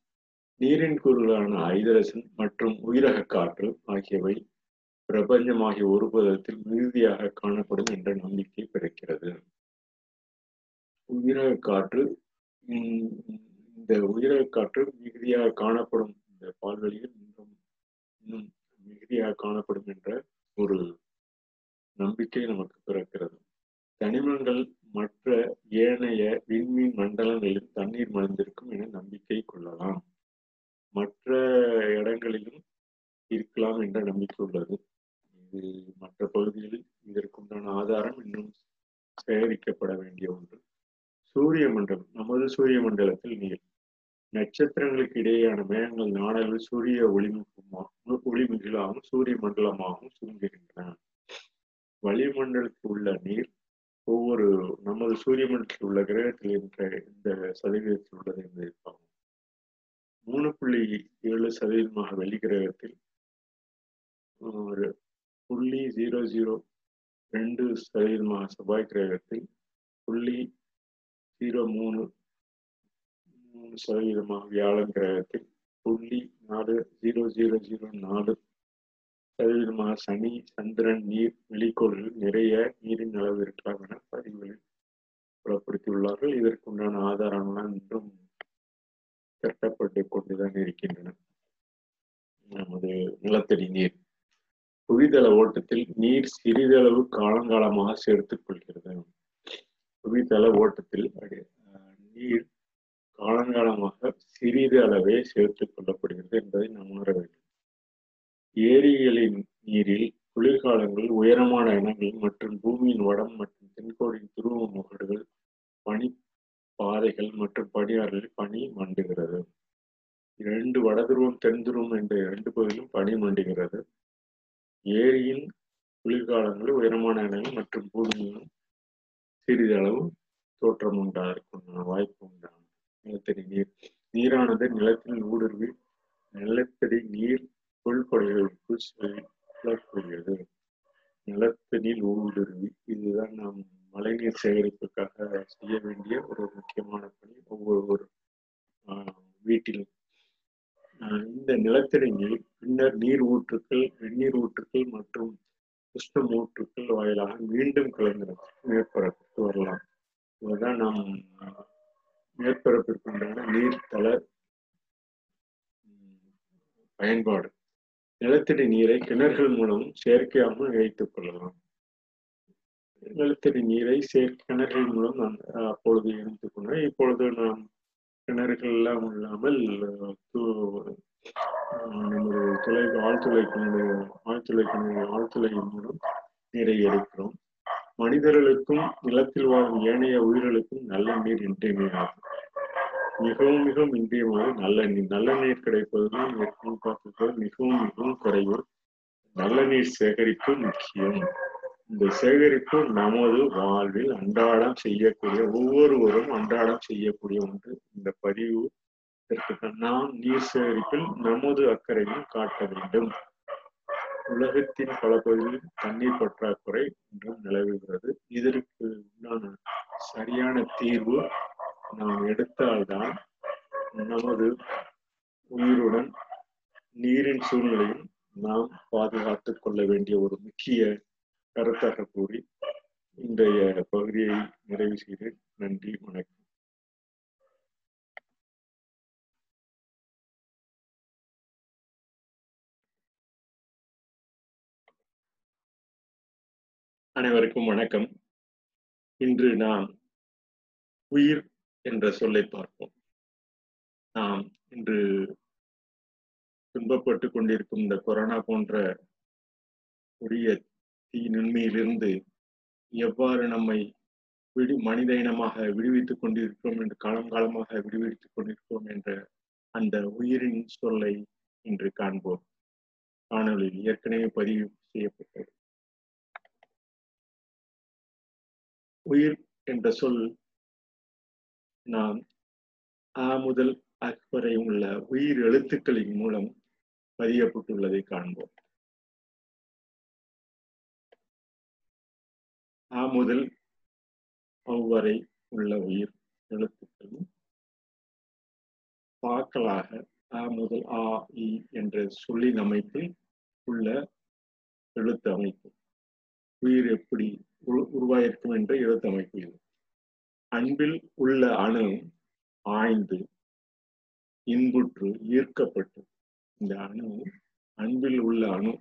நீரின் கூறுகளான ஐதரசன் மற்றும் உயிரக காற்று ஆகியவை பிரபஞ்சமாகிய ஒரு பதத்தில் மிகுதியாக காணப்படும் என்ற நம்பிக்கை பிறக்கிறது. உயிரக காற்று இந்த உயிரக காற்று மிகுதியாக காணப்படும் இந்த பால்வெளியில் இன்னும் இன்னும் மிகுதியாக காணப்படும் என்ற ஒரு நம்பிக்கை நமக்கு பிறக்கிறது. தனிமங்கள் மற்ற ஏனைய விண்மீன் மண்டலங்களில் தண்ணீர் மலர்ந்திருக்கும் என நம்பிக்கை கொள்ளலாம். மற்ற இடங்களிலும் இருக்கலாம் என்ற நம்பிக்கை உள்ளது. இது மற்ற பகுதிகளில் இதற்குண்டான ஆதாரம் இன்னும் சேகரிக்கப்பட வேண்டிய ஒன்று. சூரிய மண்டலம். நமது சூரிய மண்டலத்தில் நீர். நட்சத்திரங்களுக்கு இடையேயான மேகங்கள் நாடகங்கள் சூரிய ஒளிமுகமாக ஒளிமிகளாகவும் சூரிய மண்டலமாகவும் சுருங்குகின்றன வளிமண்டலத்தில் உள்ள நீர் ஒவ்வொரு நமது சூரிய மண்டலத்தில் உள்ள கிரகத்தில் என்ற இந்த சதவீதத்தில் உள்ளது என்பதை பார்ப்போம். மூணு புள்ளி ஏழு சதவீதமாக வெள்ளிக்கிரகத்தில் ஒரு புள்ளி ஜீரோ ஜீரோ ரெண்டு சதவீதமாக செவ்வாய் கிரகத்தில் புள்ளி ஜீரோ மூணு மூணு சதவீதமாக வியாழன் கிரகத்தில் புள்ளி நாலு ஜீரோ ஜீரோ ஜீரோ நாலு சதவீதமாக சனி சந்திரன் நீர் வெளிக்கோள்கள் நிறைய நீரின் அளவு இருக்கலாம் என பதிவுகளில் புலப்படுத்தியுள்ளார்கள் இதற்குண்டான ஆதாரம்லாம் இன்றும் கட்டப்பட்டு கொண்டுதான் இருக்கின்றன. நமது நிலத்தடி நீர். புவிதள ஓட்டத்தில் நீர் சிறிதளவு காலங்காலமாக சேர்த்துக் கொள்கிறது. புவிதள ஓட்டத்தில் நீர் காலங்காலமாக சிறிது அளவே சேர்த்துக் கொள்ளப்படுகிறது என்பதை நாம் உணர வேண்டும். ஏரிகளின் நீரில் குளிர்காலங்களில் உயரமான இனங்கள் மற்றும் பூமியின் வடம் மற்றும் தென்கோடின் துருவ முகடுகள் பனி பாதைகள் மற்றும் பனியாறுகளில் பனி மண்டுகிறது. இரண்டு வடதுருவம் தென் துருவம் என்ற இரண்டு பகுதியிலும் பனி மண்டுகிறது. ஏரியின் குளிர்காலங்களில் உயரமான இடங்கள் மற்றும் பூமியிலும் சிறிதளவு தோற்றம் உண்டாயிருக்கும் வாய்ப்பு உண்டாகும். நிலத்தடி நீர் நீரானது நிலத்தில் ஊடுருவி நிலத்தடி நீர் கொள்கொடைகளுக்கு செல்லக்கூடியது நிலத்தடியில் ஊடுருவி இதுதான் நாம் மழைநீர் சேகரிப்புக்காக செய்ய வேண்டிய ஒரு முக்கியமான பணி ஒவ்வொரு வீட்டிலும் இந்த நிலத்தடி நீர் பின்னர் நீர் ஊற்றுக்கள் வெந்நீர் ஊற்றுக்கள் மற்றும் உஷ்ணம் ஊற்றுக்கள் வாயிலாக மீண்டும் கலந்து மேற்பரப்புக்கு வரலாம். இதுதான் நாம் மேற்பரப்பிற்குண்டான நீர்த்தள பயன்பாடு. நிலத்தடி நீரை கிணறுகள் மூலம் செயற்கையாக இழைத்துக் கொள்ளலாம். நிலத்தடி நீரை கிணறுகள் மூலம் நான் அப்பொழுது இணைத்துக் கொண்டோம். இப்பொழுது நாம் கிணறுகள் எல்லாம் இல்லாமல் நமது துளை ஆழ்துளை கிணறு ஆழ்துளை கிணறு ஆழ்துளை மூலம் நீரை எடுக்கிறோம். மனிதர்களுக்கும் நிலத்தில் வாழும் ஏனைய உயிர்களுக்கும் நல்ல நீர் இன்றியமையாகும் மிகவும் மிகவும் இன்றியமாக நல்ல நீர் நல்ல நீர் கிடைப்பதுதான் ஏற்கனவே பார்த்தது மிகவும் மிகவும் குறைவு. நல்ல நீர் சேகரிப்பு முக்கியம். இந்த சேகரிப்பு நமது வாழ்வில் அன்றாடம் செய்யக்கூடிய ஒவ்வொருவரும் அன்றாடம் செய்யக்கூடிய ஒன்று. இந்த பதிவு இதற்கு நாம் நீர் சேகரிப்பில் நமது அக்கறையும் காட்ட வேண்டும். உலகத்தின் பல பகுதிகளில் தண்ணீர் பற்றாக்குறை என்றும் நிலவுகிறது. இதற்கு உண்டான சரியான தீர்வு நாம் எடுத்தால்தான் நமது உயிருடன் நீரின் சூழ்நிலையும் நாம் பாதுகாத்துக் கொள்ள வேண்டிய ஒரு முக்கிய கருத்தாக கூறி இன்றைய பகுதியை நிறைவு செய்கிறேன் நன்றி வணக்கம். அனைவருக்கும் வணக்கம். இன்று நாம் உயிர் என்ற சொல்லை பார்ப்போம். நாம் இன்று துன்பப்பட்டு கொண்டிருக்கும் இந்த கொரோனா போன்ற கொடிய தீ நுண்மையிலிருந்து எவ்வாறு நம்மை விடு மனித இனமாக விடுவித்துக் கொண்டிருக்கிறோம் என்று காலம் காலமாக விடுவித்துக் கொண்டிருக்கிறோம் என்ற அந்த உயிரின் சொல்லை இன்று காண்போம். காணொலியில் ஏற்கனவே பதிவு செய்யப்பட்டது. உயிர் என்ற சொல் நாம் ஆ முதல் அக்வரை உள்ள உயிர் எழுத்துக்களின் மூலம் பதியப்பட்டுள்ளதை காண்போம். ஆ முதல் அவ்வரை உள்ள உயிர் எழுத்துக்களும் பாக்களாக ஆ முதல் ஆ இ என்ற சொல்லின் அமைப்பில் உள்ள எழுத்து அமைப்பு. உயிர் எப்படி உருவாயிருக்கும் என்ற எழுத்து அமைப்பு இது. அன்பில் உள்ள அணு ஆய்ந்து இன்புற்று ஈர்க்கப்பட்டு இந்த அணு அன்பில் உள்ள அணு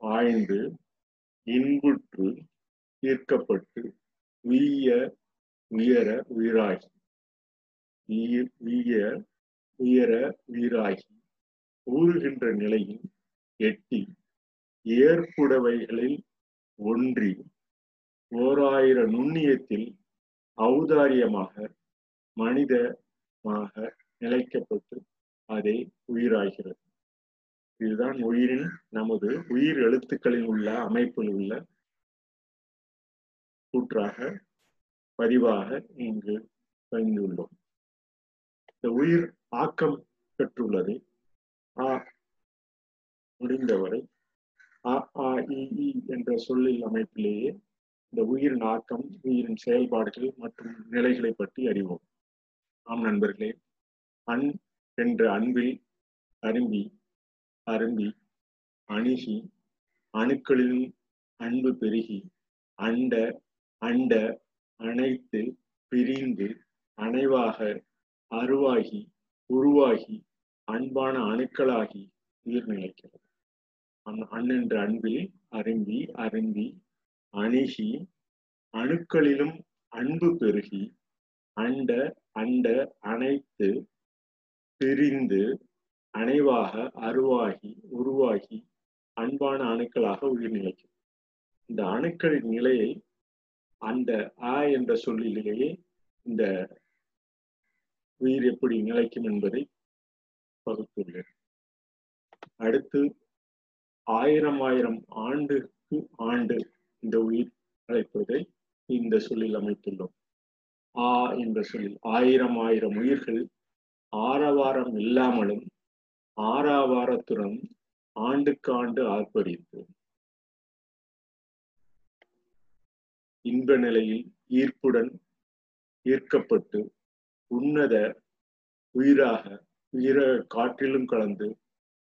ஆய்ந்து இன்புற்று ஈர்க்கப்பட்டு உய்ய உயர உயிராகி. உய்ய உயர உயிராகி. ஊறுகின்ற நிலையில் எட்டி ஏற்புடவைகளில் ஒன்றி ஓராயிர நுண்ணியத்தில் ஔதாரியமாக மனிதமாக நிலைக்கப்பட்டு அதை உயிராகிறது. இதுதான் உயிரின் நமது உயிர் எழுத்துக்களில் உள்ள அமைப்பில் உள்ள கூற்றாக பதிவாக இங்கு பகிர்ந்துள்ளோம் இந்த உயிர் ஆக்கம் பெற்றுள்ளது. ஆ முடிந்தவரை அ ஆ இ என்ற சொல்லில் அமைப்பிலேயே இந்த உயிரின் ஆக்கம் உயிரின் செயல்பாடுகள் மற்றும் நிலைகளை பற்றி அறிவோம். ஆம் நண்பர்களே அன் என்ற அன்பில் அரும்பி அரும்பி அணுகி அணுக்களிலும் அன்பு பெருகி அண்ட அண்ட அனைத்து பிரிந்து அணைவாக அருவாகி உருவாகி அன்பான அணுக்களாகி உயிர் நிலைக்கிறது. அந் அண்ணென்ற அன்பில் அரும்பி அரும்பி அணுகி அணுக்களிலும் அன்பு பெருகி அண்ட அண்ட அனைத்து பிரிந்து அணைவாக அருவாகி உருவாகி அன்பான அணுக்களாக உயிர் நிலைக்கும் இந்த அணுக்களின் நிலையை அந்த ஆ என்ற சொல்லிலேயே இந்த உயிர் எப்படி நிலைக்கும் என்பதை பகுத்துள்ளேன். அடுத்து ஆயிரம் ஆயிரம் ஆண்டுக்கு ஆண்டு இந்த உயிர் அழைப்பதை இந்த சொல்லில் அமைத்துள்ளோம். ஆ என்ற சொல்லில் ஆயிரம் ஆயிரம் உயிர்கள் ஆரவாரம் இல்லாமலும் ஆறாவாரத்துடன் ஆண்டுக்கு ஆண்டு ஆர்ப்பரித்து இன்ப நிலையில் ஈர்ப்புடன் ஈர்க்கப்பட்டு உன்னத உயிராக உயிர காற்றிலும் கலந்து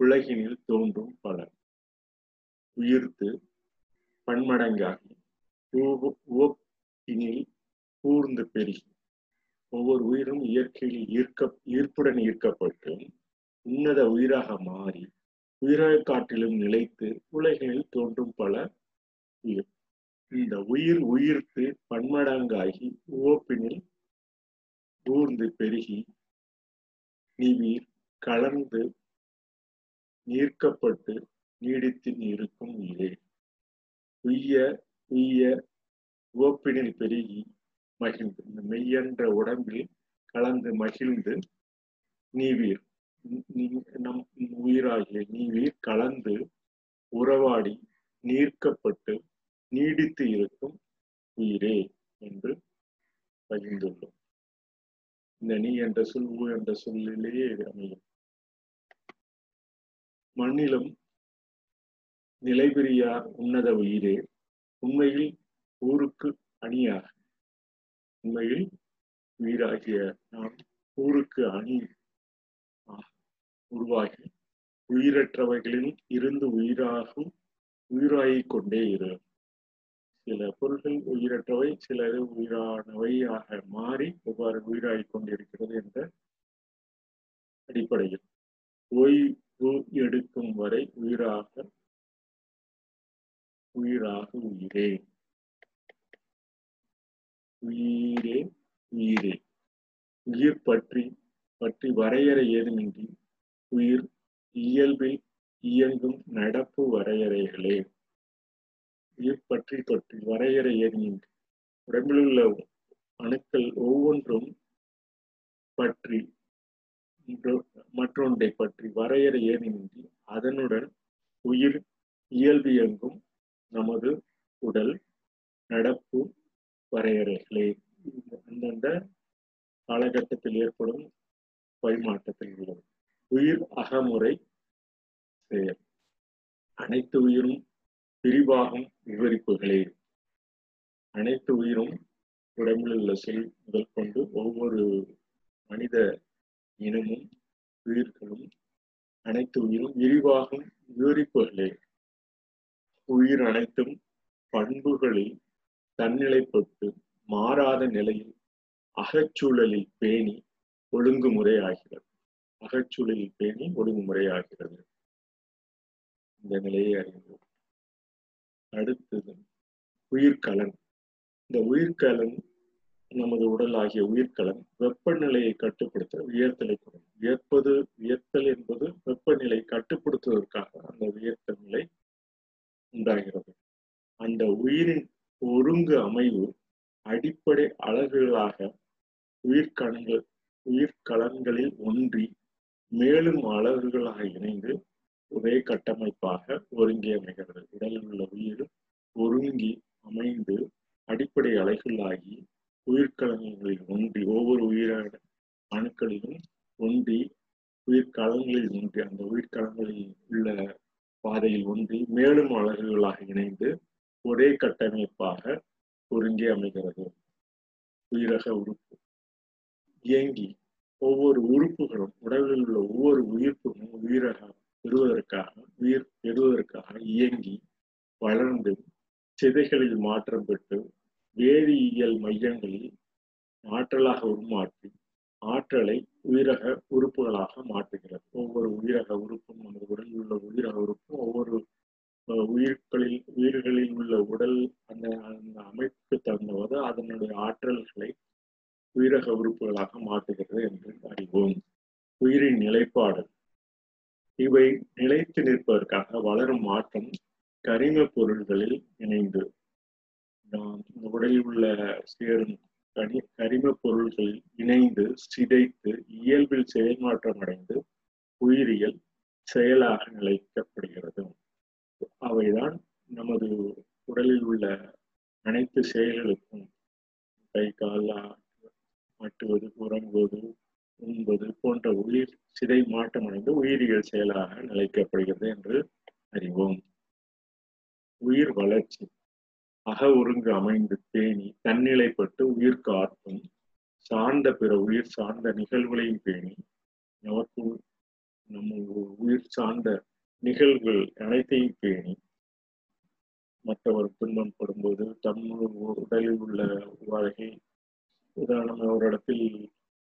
உலகினில் தோன்றும் பலர் உயிர்த்து பன்மடங்காகி உவப்பினில் கூர்ந்து பெருகி ஒவ்வொரு உயிரும் இயற்கையில் ஈர்க்க ஈர்ப்புடன் ஈர்க்கப்பட்டு உன்னத உயிராக மாறி உயிரை காட்டிலும் நிலைத்து உலகில் தோன்றும் பல உயிர். இந்த உயிர் உயிர்த்து பன்மடங்காகி உவப்பினில் ஊர்ந்து பெருகி நீர் கலந்து நீர்க்கப்பட்டு நீடித்து இருக்கும் நிலை உய்ய உய்ய உவப்பினில் பெருகி மகிழ்ந்து இந்த மெய்யென்ற உடம்பில் கலந்து மகிழ்ந்து நீவீர் நம் உயிராகிய நீவீர் கலந்து உறவாடி நீர்க்கப்பட்டு நீடித்து இருக்கும் உயிரே என்று பகிர்ந்துள்ளோம். இந்த நீ என்ற சொல் ஊ என்ற சொல்லிலேயே அமையும். மண்ணிலும் நிலைபெரியார் உன்னத உயிரே உண்மையில் ஊருக்கு அணியாக உண்மையில் உயிராகிய நாம் ஊருக்கு அணி உருவாகி உயிரற்றவைகளில் இருந்து உயிராகும் உயிராகிக் கொண்டே இரு. சில பொருள்கள் உயிரற்றவை சில உயிரானவையாக மாறி எவ்வாறு உயிராகிக் கொண்டிருக்கிறது என்ற அடிப்படையில். ஓய்வு எடுக்கும் வரை உயிராக உயிராக உயிரே உயிரே உயிரே உயிர் பற்றி பற்றி வரையறை ஏதுமின்றி உயிர் இயல்பில் இயங்கும் நடப்பு வரையறைகளே. உயிர் பற்றி பற்றி வரையறை ஏதுமின்றி உடம்பில் உள்ள அணுக்கள் ஒவ்வொன்றும் பற்றி மற்றொன்றை பற்றி வரையறை ஏதுமின்றி அதனுடன் உயிர் இயல்பு இயங்கும் நமது உடல் நடப்பு வரையறைகளே. அந்தந்த காலகட்டத்தில் ஏற்படும் பரிமாற்றத்தில் உள்ளது. உயிர் அகமுறை செயல். அனைத்து உயிரும் விரிவாகும் விவரிப்புகளே. அனைத்து உயிரும் உடம்பில் உள்ள செல் முதல் கொண்டு ஒவ்வொரு மனித இனமும் உயிர்களும் அனைத்து உயிரும் விரிவாகும் விவரிப்புகளே. உயிர் அனைத்தும் பண்புகளில் தன்னிலைப்பட்டு மாறாத நிலையில் அகச்சூழலில் பேணி ஒழுங்குமுறை ஆகிறது. அகச்சூழலில் பேணி ஒழுங்குமுறையாகிறது. இந்த நிலையை அறிந்தோம் அடுத்தது உயிர்கலன். இந்த உயிர்கலன் நமது உடல் ஆகிய உயிர்கலன் வெப்பநிலையை கட்டுப்படுத்த உயர்த்தலை கொடுக்கும். வியர்ப்பது வியர்த்தல் என்பது வெப்பநிலை கட்டுப்படுத்துவதற்காக அந்த உயர்த்தல் நிலை உண்டாகிறது. அந்த உயிரின் ஒருங்கு அமைவு அடிப்படை அழகுகளாக உயிர்கலன்கள் உயிர்கலன்களில் ஒன்றி மேலும் அலகுகளாக இணைந்து ஒரே கட்டமைப்பாக ஒருங்கி அமைகிறது உடலில் உள்ள உயிர் ஒருங்கி அமைந்து அடிப்படை அலைகளாகி உயிர்கலங்களில் ஒன்றி ஒவ்வொரு உயிரான அணுக்களிலும் ஒன்றி உயிர்கலங்களில் ஒன்றி அந்த உயிர்கலங்களில் உள்ள பாதையில் ஒன்றி மேலும் அலகுகளாக இணைந்து ஒரே கட்டமைப்பாக ஒருங்கி அமைகிறது உயிரக உறுப்பு. இயங்கி ஒவ்வொரு உறுப்புகளும் உடலில் உள்ள ஒவ்வொரு உயிர்ப்புகளும் உயிரக பெறுவதற்காக உயிர் பெறுவதற்காக இயங்கி வளர்ந்து சிதைகளில் மாற்றம் பெற்று வேதியியல் மையங்களில் ஆற்றலாக உருமாற்றி ஆற்றலை உயிரக உறுப்புகளாக மாற்றுகிறது. ஒவ்வொரு உயிரக உறுப்பும் நமது உடலில் உள்ள உயிரக உறுப்பும் ஒவ்வொரு உயிர்களில் உயிர்களில் உள்ள உடல் அந்த அந்த அமைப்புக்கு தகுந்தவாறு அதனுடைய ஆற்றல்களை உயிரக உறுப்புகளாக மாற்றுகிறது என்று அறிவோம். உயிரின் நிலைப்பாடு. இவை நிலைத்து நிற்பதற்காக வளரும் மாற்றம் கரிம பொருள்களில் இணைந்து. நாம் உடலில் உள்ள சேரும் கனி கரிம பொருள்களில் இணைந்து சிதைத்து இயல்பில் செயல்மாற்றம் அடைந்து உயிரியல் செயலாக நிலைக்கப்படுகிறது. அவைதான் நமது உடலில் உள்ள அனைத்து செயல்களுக்கும் கை கால் மட்டுவது உறங்குவது உண்பது போன்ற உயிர் சிதை மாற்றமடைந்து உயிரியல் செயலாக நிலைக்கப்படுகிறது என்று அறிவோம். உயிர் வளர்ச்சி. அக ஒருங்கு அமைந்து பேணி தன்னிலைப்பட்டு உயிர் காத்தும் சார்ந்த பிற உயிர் சார்ந்த நிகழ்வுகளையும் பேணி நமக்கு நம்ம உயிர் சார்ந்த நிகழ்வுகள் அனைத்தையும் பேணி மற்றவர் துன்பம் படும்போது தம் உடலில் உள்ள வகை உதாரணம் ஒரு இடத்தில்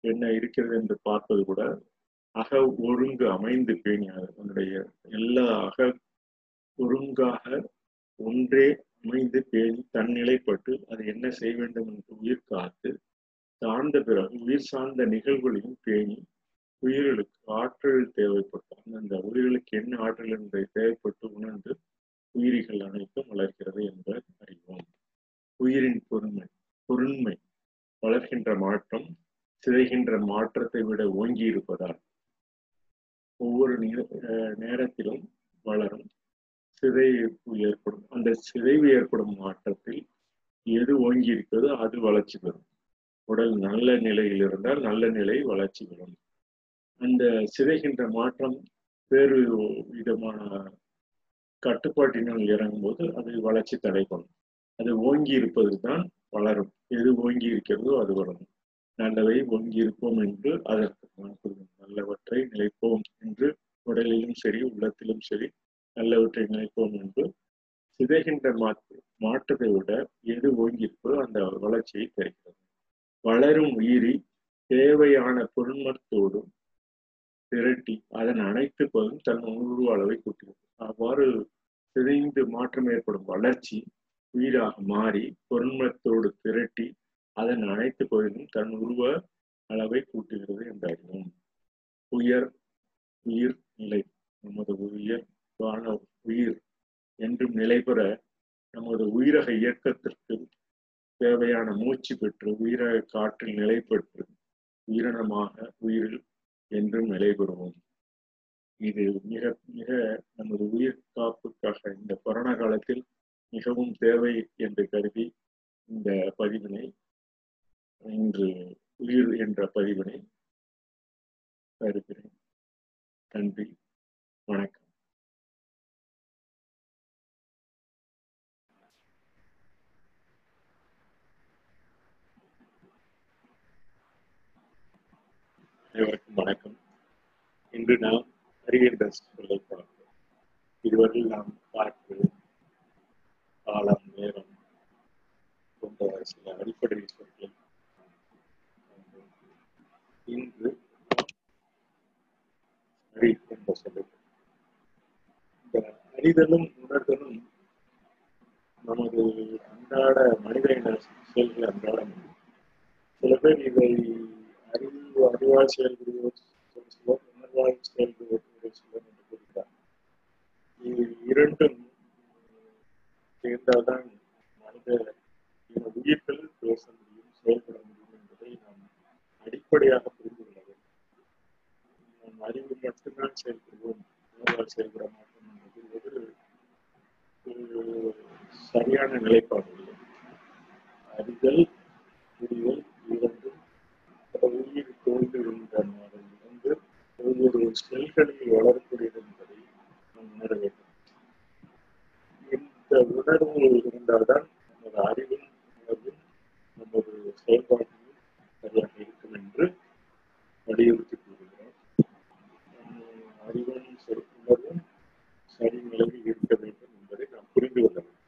என்ன இருக்கிறது என்று பார்ப்பது கூட அக ஒழுங்கு அமைந்து பேணி உன்னுடைய எல்லா அக ஒழுங்காக ஒன்றே அமைந்து பேணி தன்னிலைப்பட்டு அது என்ன செய்ய வேண்டும் என்று உயிர் காத்து சார்ந்த பிறகு உயிர் சார்ந்த நிகழ்வுகளையும் பேணி உயிர்களுக்கு ஆற்றல் தேவைப்பட்டால் அந்த உயிர்களுக்கு என்ன ஆற்றல் என்பதை தேவைப்பட்டு உணர்ந்து உயிரிகள் அனைத்தும் வளர்க்கிறது என்று அறிவோம். உயிரின் பொறுமை பொருண்மை வளர்கின்ற மாற்றம் சிதைகின்ற மாற்றத்தை விட ஓங்கி இருப்பதால் ஒவ்வொரு நேரத்திலும் வளரும் சிதைவு ஏற்படும். அந்த சிதைவு ஏற்படும் மாற்றத்தில் எது ஓங்கி இருக்கிறதோ அது வளர்ச்சி பெறும். உடல் நல்ல நிலையில் இருந்தால் நல்ல நிலை வளர்ச்சி பெறும். அந்த சிதைகின்ற மாற்றம் வேறு விதமான கட்டுப்பாட்டினால் இறங்கும் போது அது வளர்ச்சி தடைப்படும் அது ஓங்கி இருப்பது தான் வளரும். எது ஓங்கி இருக்கிறதோ அது வரும். நல்லவை ஓங்கி இருப்போம் என்று அதற்கு நல்லவற்றை நிலைப்போம் என்று உடலிலும் சரி உள்ளத்திலும் சரி நல்லவற்றை நினைப்போம் என்று சிதைகின்ற மாற்று மாற்றத்தை விட எது ஓங்கி அந்த வளர்ச்சியை தருகிறது. வளரும் உயிரி தேவையான பொருண்மத்தோடும் திரட்டி அதன் அனைத்து பகுதியும் தன் உருவ அளவை கூட்டுகிறது. அவ்வாறு சிதைந்து மாற்றம் ஏற்படும் வளர்ச்சி உயிராக மாறி பொருண்மத்தோடு திரட்டி அதன் அனைத்து பகுதியும் தன் உருவ அளவை கூட்டுகிறது என்றாகும் உயர் உயிர் நிலை நமது உயிர் வாழ உயிர் என்றும் நிலை பெற நமது உயிரக இயக்கத்திற்கு தேவையான மூச்சு பெற்று உயிரக காற்றில் நிலை பெற்று உயிரினமாக உயிரில் என்றும் நிலை பெறுவோம். இது மிக மிக நமது உயிர் காப்புக்காக இந்த கொரோனா காலத்தில் மிகவும் தேவை என்று கருதி இந்த பதிவினை இன்று உயிர் என்ற பதிவினை தருகிறேன். நன்றி வணக்கம். அனைவருக்கும் வணக்கம். இன்று நாம் அறிவியல் சொல்லை பார்ப்போம். இதுவரையில் நாம் பார்க்கிறோம் காலம் நேரம் போன்ற சில அடிப்படை சொற்களை இன்று அறி என்ற சொல்லை இந்த அறிதலும் உணர்தலும் நமது அன்றாட மனித இன செயல்கள் அன்றாடம் சில பேர் இதை அறிவு அறிவால் செயல்படுவோர் சிலர் உணர்வால் செயல்படுவோர் சிலர் என்று கூறுகிறார் இது இரண்டும் சேர்ந்தால்தான் மனித உயிர்கள் பேச முடியும் செயல்பட முடியும் என்பதை நாம் அடிப்படையாக புரிந்து கொள்ள வேண்டும். நாம் அறிவு மட்டும்தான் செயல்படுவோம் உணர்வால் செயல்பட மாட்டோம் என்பது ஒரு சரியான நிலைப்பாடு அறிதல் புரிதல் இரண்டு உயிர் தோன்றுகின்றனிலிருந்து ஒவ்வொரு செல்களில் வளரக்கூடியது என்பதை நாம் உணர வேண்டும். இந்த உணர்வு இருந்தால்தான் நமது அறிவும் உணர்வும் நமது செயல்பாட்டிலும் சரியாக இருக்கும் என்று வலியுறுத்தி கூறுகிறோம். அறிவும் உணர்வும் சரி நிலையில் இருக்க வேண்டும் என்பதை நாம் புரிந்து கொள்ள வேண்டும்.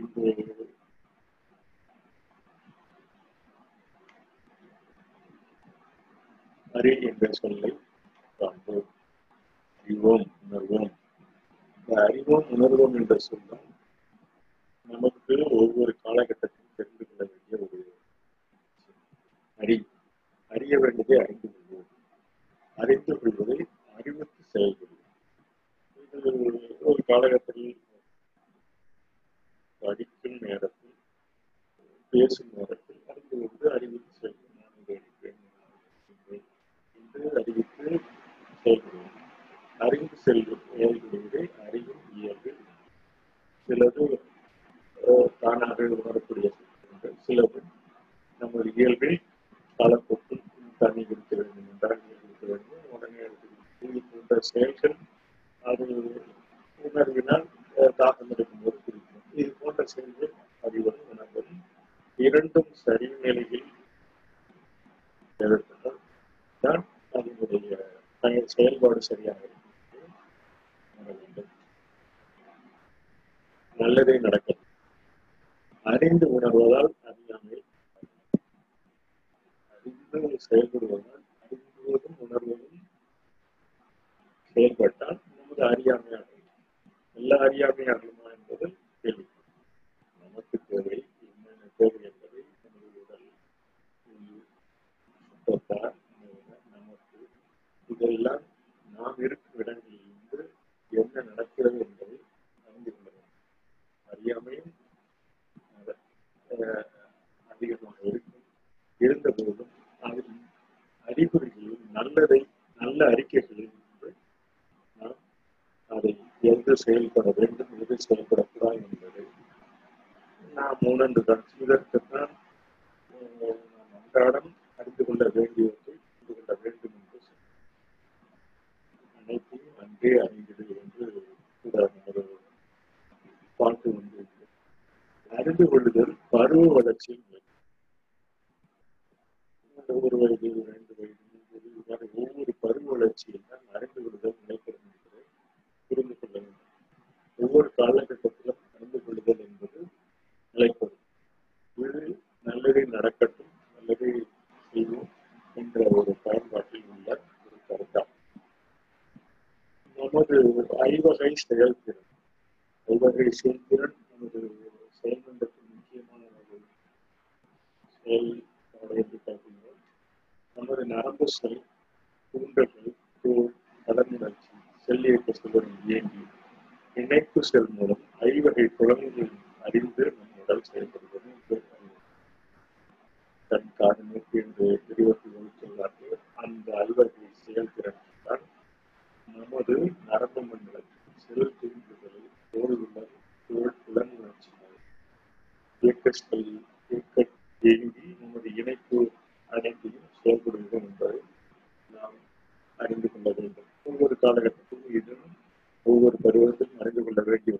இன்று அறி என்ற சொல்லை காண்போம் அறிவோம் உணர்வோம். இந்த அறிவோம் உணர்வோம் என்ற சொல்லும் நமக்கு ஒவ்வொரு காலகட்டத்திலும் தெரிந்து கொள்ள வேண்டிய ஒரு அறி அறிய வேண்டியதை அறிந்து கொள்வோம். அறிந்து கொள்வதை அறிவுக்கு செயல்படுவோம் இது ஒரு காலகட்டத்தில் படிக்கும் நேரத்தில் பேசும் நேரத்தில் அறிந்து கொண்டு அறிவுக்கு செயல்படும் நான் இதை அடிப்பேன் என்று அறிவித்து செல்லும் இயல்புடையதை அறியும் இயல்பு சிலது அஹ், தானாக உணரக்கூடிய சிலது. சிலது நமது இயல்பில் காலப்போக்கில் தண்ணி குடிக்க வேண்டும் என்றால் நீர் குடிக்க வேண்டும் உடனே எடுத்து இது போன்ற செயல்கள் அது உணர்வினால் அஹ், தாக்கம் எடுக்கும்போது குடிக்கும் இது போன்ற செயல்கள் அறிவதும் உணர்வதும் இரண்டும் சரி நிலையில் ஏற்பட்டால் தான் அதனுடைய செயல் செயல்பாடு சரியாக இருக்கும் என்று உணர வேண்டும் நல்லதே நடக்கும் அறிந்து உணர்வதால் அறியாமை அறிந்து செயல்படுவதால் அறிந்துவதும் உணர்வதும் செயல்பட்டால் நமது அறியாமை அடையும் எல்லா அறியாமை அடையுமா என்பது கேள்வி நமக்கு தேவை என்னென்ன தேவை என்பதை நமது உடல் உயிர், சுற்றத்தார் நமக்கு இதெல்லாம் நாம் இருக்கும் இடங்களிலிருந்து என்ன நடக்கிறது என்பதை அறிந்து கொள்ள வேண்டும் அறியாமையும் அஹ், அஹ், அதிகமாக இருக்கும் இருந்த போதும் அதில் அறிகுறிகளில் நல்லதை நல்ல அறிக்கைகளில் இருந்து நாம் அதை எது செயல்பட there இயக்கங்கள் இயக்க இயங்கி நமது இணைப்பு அனைத்தையும் செயல்படுவது என்பதை நாம் அறிந்து கொள்ள வேண்டும். ஒவ்வொரு காலகட்டத்திலும் இதுவும் ஒவ்வொரு பருவத்திலும் அறிந்து கொள்ள வேண்டிய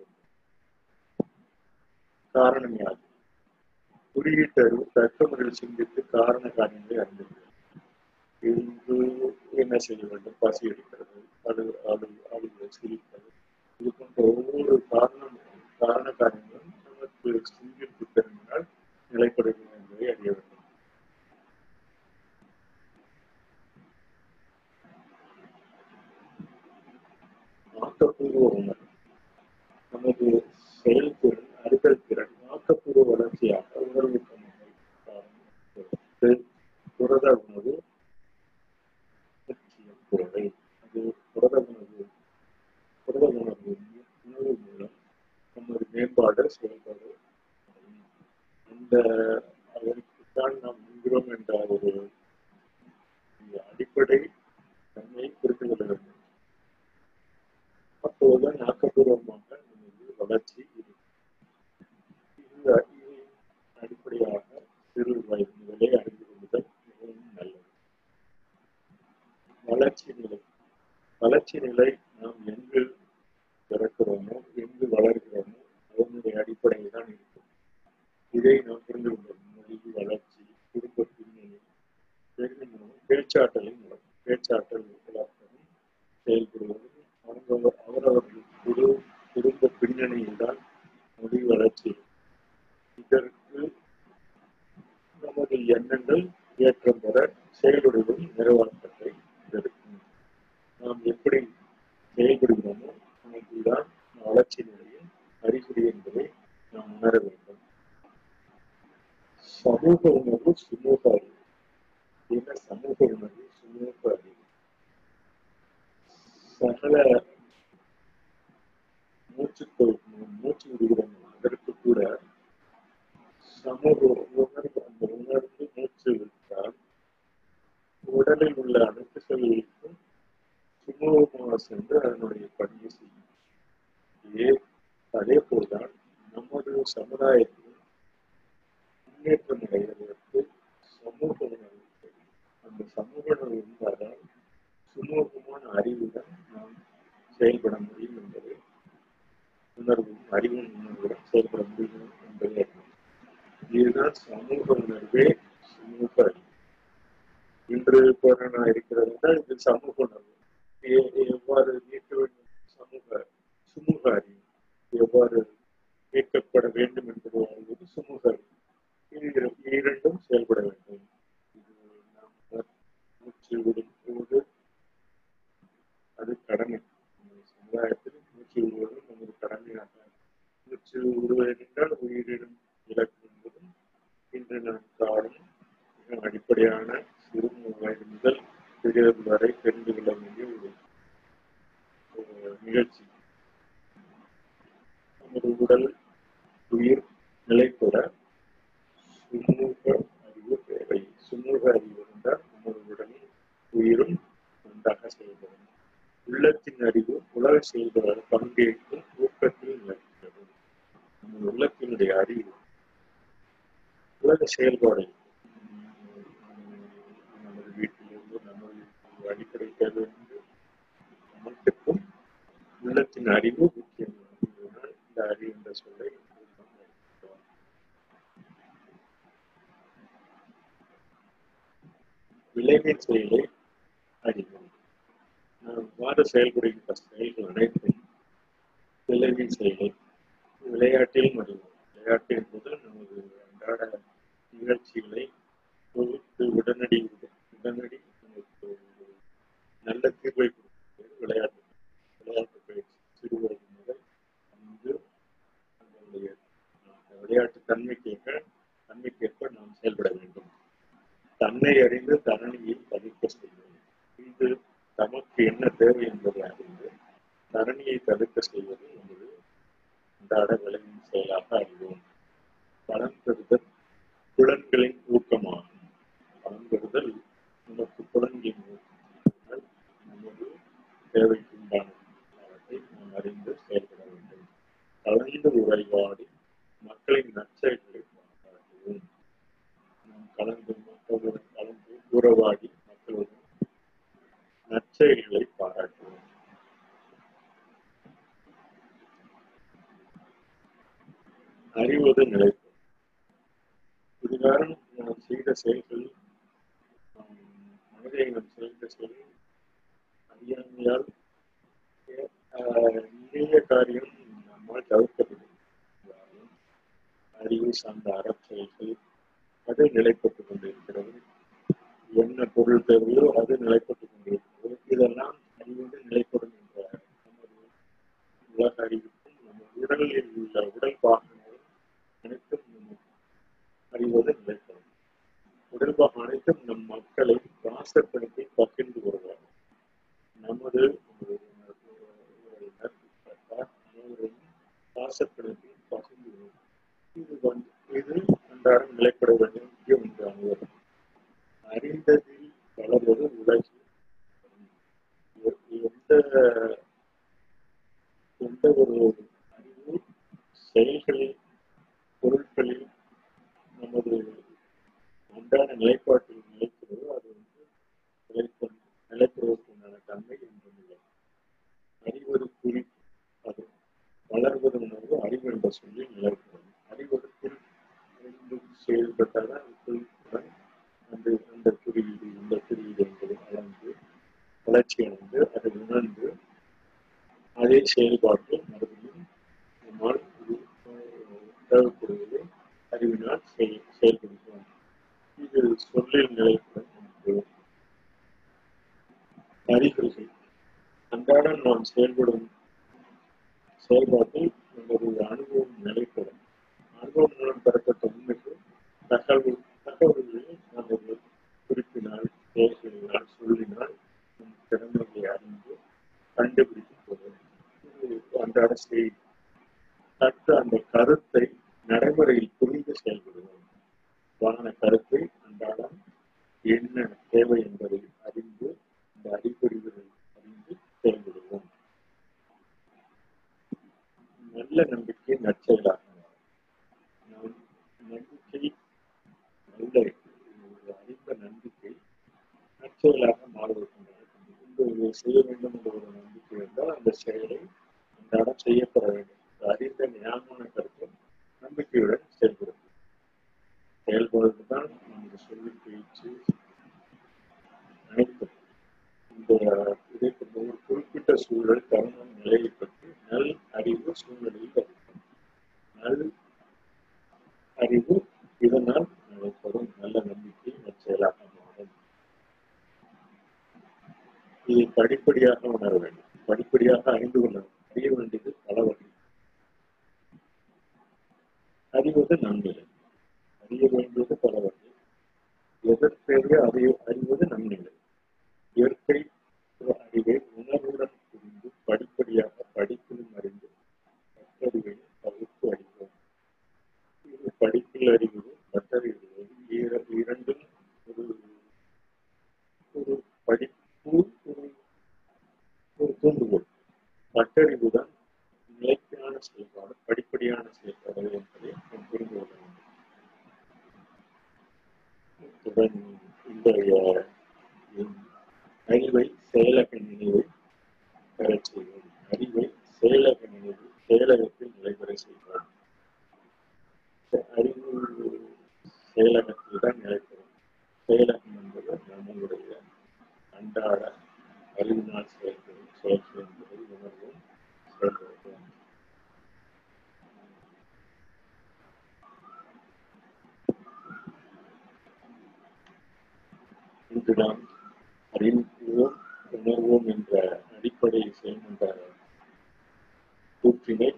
காரணம் யாது குறியீட்டு அறிவு தக்க முறையில் சிந்தித்து காரண காரியங்களை அறிந்து கொள்ள இங்கு என்ன செய்ய வேண்டும்? பசி எடுக்கிறது அது அது அது சிரிக்கிறது. இது போன்ற ஒவ்வொரு காரணம் காரண காரியங்களும் அமைப்பு சிந்தித்து தெரிந்தால் நிலைப்படுகிறது என்பதை அறிய வேண்டும். ஆக்கப்பூர்வ உணர்வு நமது செயல்திறன் அறிதல் திறன் ஆக்கப்பூர்வ வளர்ச்சியாக உணர்வு புரத உணவு முக்கியம் தேவை அது புரத உணவு புரத உணவு உணவு மூலம் நமது மேம்பாடு செயல்பாடு இந்த அதற்குத்தான் நாம் என்கிறோம் என்ற ஒரு அடிப்படை தன்மையை புரிந்து கொள்ள வேண்டும். அப்போதுதான் ஆக்கப்பூர்வமாக வளர்ச்சி இந்த அடிப்படையாக சிறு வயது நிலையை அறிந்து கொள்ளுதல் மிகவும் நல்லது. வளர்ச்சி நிலை. வளர்ச்சி நிலை நாம் எங்கு பிறக்கிறோமோ எங்கு வளர்கிறோமோ அதனுடைய அடிப்படையில் தான் இருக்கும் இதை நாம் புரிந்து கொண்டோம் மொழி வளர்ச்சி குடும்ப பின்னணி பெண்ணின் நடக்கும் பேச்சாற்றல் வளர்ப்பதும் செயல்படுவது அவங்க அவரவர்கள் குடு குடும்ப பின்னணியில் தான் மொழி வளர்ச்சி. இதற்கு நமது எண்ணங்கள் ஏற்றம் பெற செயலுடையதும் நிறுவனத்தை இருக்கும். நாம் எப்படி செயல்படுகிறோமோ நமக்குதான் வளர்ச்சி நிலையில் அறிகுறி என்பதை நாம் உணர வேண்டும். சமூக உணர்வு சுமூக அறிவு என்ன சமூக உணர்வு சுமூக அறிவு சகல மூச்சு மூச்சு விடுகிறோம் அதற்கு கூட சமூக உணர்வு அந்த உணர்வு மூச்சு விட்டால் உடலில் உள்ள அனைத்து செல்களுக்கும் சுமூகமாக சென்று அதனுடைய பணியை செய்யும் அதே அதே போல்தான் நமது சமுதாயத்தில் முன்னேற்ற அடைவதற்கு சமூக உணர்வு அந்த சமூக இருந்தால் இருந்தால்தான் சுமூகமான அறிவுடன் நாம் செயல்பட முடியும் என்பதை உணர்வும் அறிவும் உணர்வுடன் செயல்பட முடியும் என்பதே இதுதான் சமூக உணர்வே சமூக அறிவு. இன்று கொரோனா இருக்கிறது என்றால் இது சமூக உணர்வு. எவ்வாறு நீக்க வேண்டும்? சமூக சுமூக அறிவு. எவ்வாறு நீக்கப்பட வேண்டும் என்பது சுமூக அறிவு. இது இரண்டும் செயல்பட வேண்டும். இது மூச்சு விடும்போது அது கடமை. சமுதாயத்தில் மூச்சு விடுவது நமது கடமையாக மூச்சு விடுவது என்றால் உயிரிடும் இலக்கு என்பதும் இன்று நாம் காணும் மிக அடிப்படையான சிறு வயது முதல் பெரியவர் வரை தெரிந்து கொள்ள வேண்டிய ஒரு நிகழ்ச்சி. நமது உடல் உயிர் நிலைப்பட சுமூக அறிவு தேவை சுமூக அறிவு இருந்தால் நமது உயிரும் நன்றாக செயல்படும் உள்ளத்தின் அறிவு உலக செயல்பாடு பங்கேற்கும் ஊக்கத்தில் நிலைக்கிறது நமது உள்ளத்தினுடைய அறிவு உலக செயல்பாடு நமது வீட்டிலிருந்து நமது அடிப்படை தேவை என்று அனைத்துக்கும் உள்ளத்தின் அறிவு முக்கியம் இந்த அறிவு என்ற சொல்லை நாம் பயன்படுத்துகிறோம். விளைவின் செயலை அறிவோம். நாம் இவ்வாறு செயல்படுகின்ற செயல்கள் அனைத்தும் விளைவின் செயலை விளையாட்டில் அறிவோம் விளையாட்டு என்பது நமது அன்றாட நிகழ்ச்சிகளை தொகுத்து உடனடி உடனடி நமக்கு நல்ல தீர்வை கொடுக்கிறது விளையாட்டு விளையாட்டு பயிற்சி சிறுவயது முதல் அங்கு நம்முடைய அந்த விளையாட்டு தன்மைக்கேற்ப தன்மைக்கேற்ப நாம் செயல்பட வேண்டும். தன்னை அறிந்து தரணியை தவிர்க்க செய்வது இது தமக்கு என்ன தேவை என்பதை அறிந்து தரணியை தவிர்க்க செய்வது என்பது இந்த விளைவின் செயலாக அறிவோம். பலன் பெறுதல் புலன்களின் ஊக்கமாகும். பலன் பெறுதல் நமக்கு புலன்களின் ஊக்கம் நமது தேவைக்கு அவற்றை நாம் அறிந்து செயல்பட வேண்டும். கலந்து உரைவாடி மக்களின் நற்செயல்களை பாராட்டுவோம். நாம் கலந்து மக்களுடன் கலந்து உறவாடி மக்களுடன் நற்செயல்களை பாராட்டுவோம். அறிவது நிலைப்பு இதுகாரம் நாம் செய்த செயல்கள் மனதை நாம் செய்த செயல் அறியாமையால் ஆஹ், நிறைய காரியம் நம்மால் தவிர்க்கப்படும் அறிவு சார்ந்த அறச்செயல்கள் அது நிலைப்பட்டுக் கொண்டிருக்கிறது. என்ன பொருள் தேவையோ அது நிலைப்பட்டுக் கொண்டிருக்கிறது. இதெல்லாம் அறிவோடு நிலைப்படும் என்ற நமது உலக அறிவுக்கும் நம்ம உடலில் உள்ள உடல் பாகங்கள் அனைத்தும் நம்ம அறிவது நிலைப்படும். உடல் பாகம் அனைத்தும் நம் மக்களை வாசப்படுத்தி பகிர்ந்து வருவார் நமது பாசப்படுத்தி பகிர்ந்து வருவார் இது வந்து இது எல்லாரும் நிலைப்பட வேண்டிய முக்கிய ஒன்று அனைவரும் அறிந்ததில் வளர்வது உலகில் எந்த எந்த ஒரு அறிவு செயல்களில் பொருட்களில் நமது அன்றாட நிலைப்பாட்டில் நிலைக்கிறதோ அது வந்து நிலைப்ப நிலைப்படுவதற்குண்டான தன்மை என்ற நிலை அறிவது குறி அது வளர்வது உணர்வு அறிவு என்ற சொல்லி நிலைக்கிறது அறிவது குறி அறிந்து செயல்பட்டதான் குறிப்புடன் அந்த அந்த குறியீடு இந்த குறியீடு என்பது வளர்ந்து வளர்ச்சி அடைந்து அதை உணர்ந்து அதே செயல்பாட்டில் மறுபடியும் நம்மால் தேவைப்படுவதை அறிவினால் செய் செயல்படுகிறோம் இது சொல்லில் நிலைப்படும் நமக்கு அறிகுறிகள் அன்றாடம் நாம் செயல்படும் செயல்பாட்டில் நமது அனுபவம் நிலைப்படும். ஆர்வங்களுடன் பெறப்பட்ட உண்மைகள் தகவல் தகவல்களையும் நாம் ஒரு குறிப்பினால் பேசினால் சொல்லினால் நம் திறமையை அறிந்து கண்டுபிடித்து போக அன்றாட செய்தி கற்று அந்த கருத்தை நடைமுறையில் புரிந்து செயல்படுவோம். வாகன கருத்தை அன்றாடம் என்ன தேவை என்பதை அறிந்து அந்த அறிகுறிகளை அறிந்து செயல்படுவோம். நல்ல நம்பிக்கை நற்செயலாகும். நம்பிக்கை நல்ல அறிந்த நம்பிக்கை நற்செயலாக மாறுவதற்கான இதை செய்ய வேண்டும் என்ற ஒரு நம்பிக்கை இருந்தால் அந்த செயலை அன்றாடம் செய்யப்பட வேண்டும். அறிந்த ஞானமான கருத்தும் நம்பிக்கையுடன் செயல்படும். செயல்படுவது தான் நமது சொல்லி பேச்சு. அனைத்தும் இந்த இதை ஒரு குறிப்பிட்ட சூழல் தருணம் நிலையை பற்றி நல் அறிவு சூழ்நிலையில் நல் அறிவு இதனால் நடைபெறும் நல்ல நம்பிக்கை நற்செயலாக மாறும் இதை படிப்படியாக உணர வேண்டும். படிப்படியாக அறிந்து கொள்ள அறிய வேண்டியது பல வகை அறிவது நன்மை அறிய வேண்டியது பல வகை எதற்கெரிய அறிய அறிவது நன்னிலை இயற்கை அறிவை உணர்வுடன் புரிந்து படிப்படியாக படிப்பிலும் அறிந்து கற்றறிவை பகுத்து அறிவோம் இது படிப்பில் அறிவது கற்றறிவது இரண்டும் ஒரு ஒரு படிப்பு ஒரு ஒரு தூண்டுகோல் கற்றறிவு தான் நிலைக்கான செயல்பாடு படிப்படியான செயல்பாடு என்பதை நாம் புரிந்து கொள்ள வேண்டும் இத்துடன் இன்றைய அறிவை செயலக நினைவை பெறச் செய்வோம் அறிவை செயலக நினைவு செயலகத்தில் நிலைபெற செய்வோம் அறிவு செயலகத்தில் தான் நிலைபெறும் செயலகம் என்பது நம்முடைய அன்றாட அறிவினால் செயல்படும் சுழற்சி என்பதை உணர்வும் செயல்படுத்தும் இன்று நாம் அறிவோம் உணர்வோம் என்ற அடிப்படை செயல்மன்ற கூற்றினை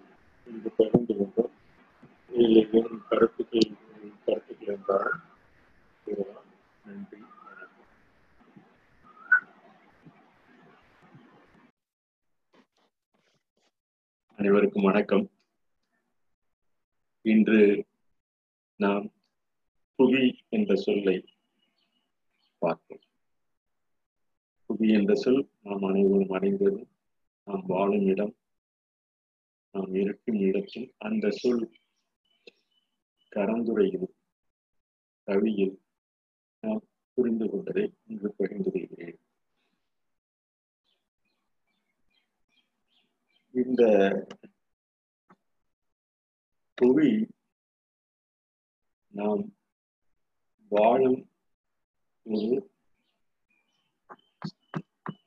இன்று பகிர்ந்து கொண்டோம் இதில் ஏதேனும் கருத்துக்கள் கருத்துக்கள் என்றாலும் கூறலாம் நன்றி வணக்கம் அனைவருக்கும் வணக்கம். இன்று நாம் புவி என்ற சொல்லை பார்ப்போம். புவி என்ற சொல் நாம் அனைவரும் அறிந்தது நாம் வாழும் இடம் நாம் இருக்கும் இடத்தில் அந்த சொல் கலந்துரையில் கவியில் நாம் புரிந்து கொண்டதை இன்று பகிர்ந்து கொள்கிறேன். இந்த புவி நாம் வாழும் ஒரு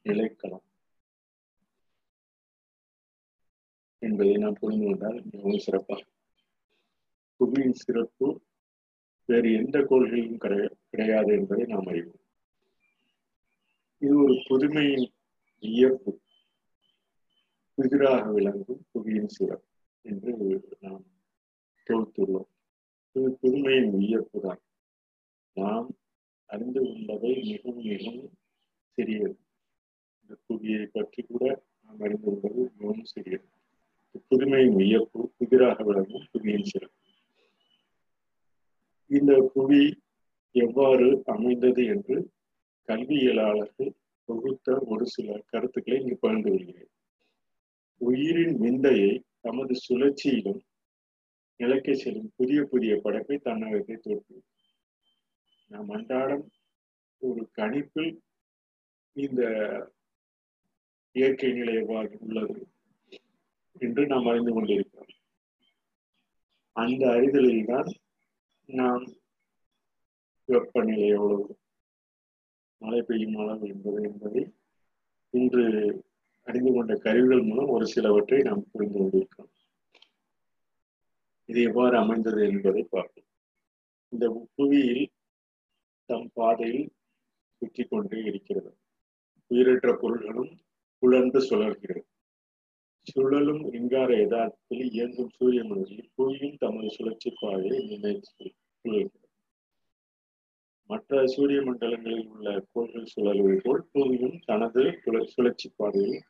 நிலைக்களம். என்பதை நாம் புரிந்து கொண்டால் மிகவும் சிறப்பாக புவியின் சிறப்பு வேறு எந்த கோள்களிலும் கிடையாது என்பதை நாம் அறிவோம். இது ஒரு புதுமையின் வியப்பு. புதிராக விளங்கும் புவியின் சிறப்பு என்று நாம் தொழுத்துள்ளோம் இது புதுமையின் வியப்பு நாம் அறிந்து கொண்டவை மிகவும் மிகவும் சிறியது. இந்த புவியை பற்றி கூட நாம் அறிந்து கொண்டது மிகவும் சிறியது. புதுமையின் வியப்பு புதிராக விளங்கும் புவியின் சிறப்பு. இந்த புவி எவ்வாறு அமைந்தது என்று கல்வியலாளர்கள் தொகுத்த ஒரு சில கருத்துக்களை இங்கு பகிர்ந்து கொள்கிறேன். உயிரின் விந்தையை தமது சுழற்சியிலும் நிலைக்கு செல்லும் புதிய புதிய படைப்பை தன்னகத்தை தோற்றுவிக்கும் நாம் அன்றாடம் ஒரு கணிப்பில் இந்த இயற்கை நிலை எவ்வாறு உள்ளது என்று நாம் அறிந்து கொண்டிருக்கிறோம். அந்த அறிதலில் தான் நாம் வெப்பநிலை எவ்வளவு மழை பெய்யும் அளவு என்பது என்பதை இன்று அறிந்து கொண்ட கருவிகள் மூலம் ஒரு சிலவற்றை நாம் புரிந்து கொண்டிருக்கிறோம். இது எவ்வாறு அமைந்தது என்பதை பார்ப்போம். இந்த புவியில் தம் பாதையில் சுற்றி கொண்டே இருக்கிறது. உயிரற்ற பொருள்களும் புலர்ந்து சுழல்கிறது. சுழலும் ரிங்கார யதார்த்தத்தில் இயங்கும் சூரிய மனதில் புவியும் தமது சுழற்சி பாதையை நிர்ணயித்து சுழல்கிறது மற்ற சூரிய மண்டலங்களில் உள்ள கோள்கள் சுழல்வது போல் புவியும் தனது சுழற்சி பாதையில்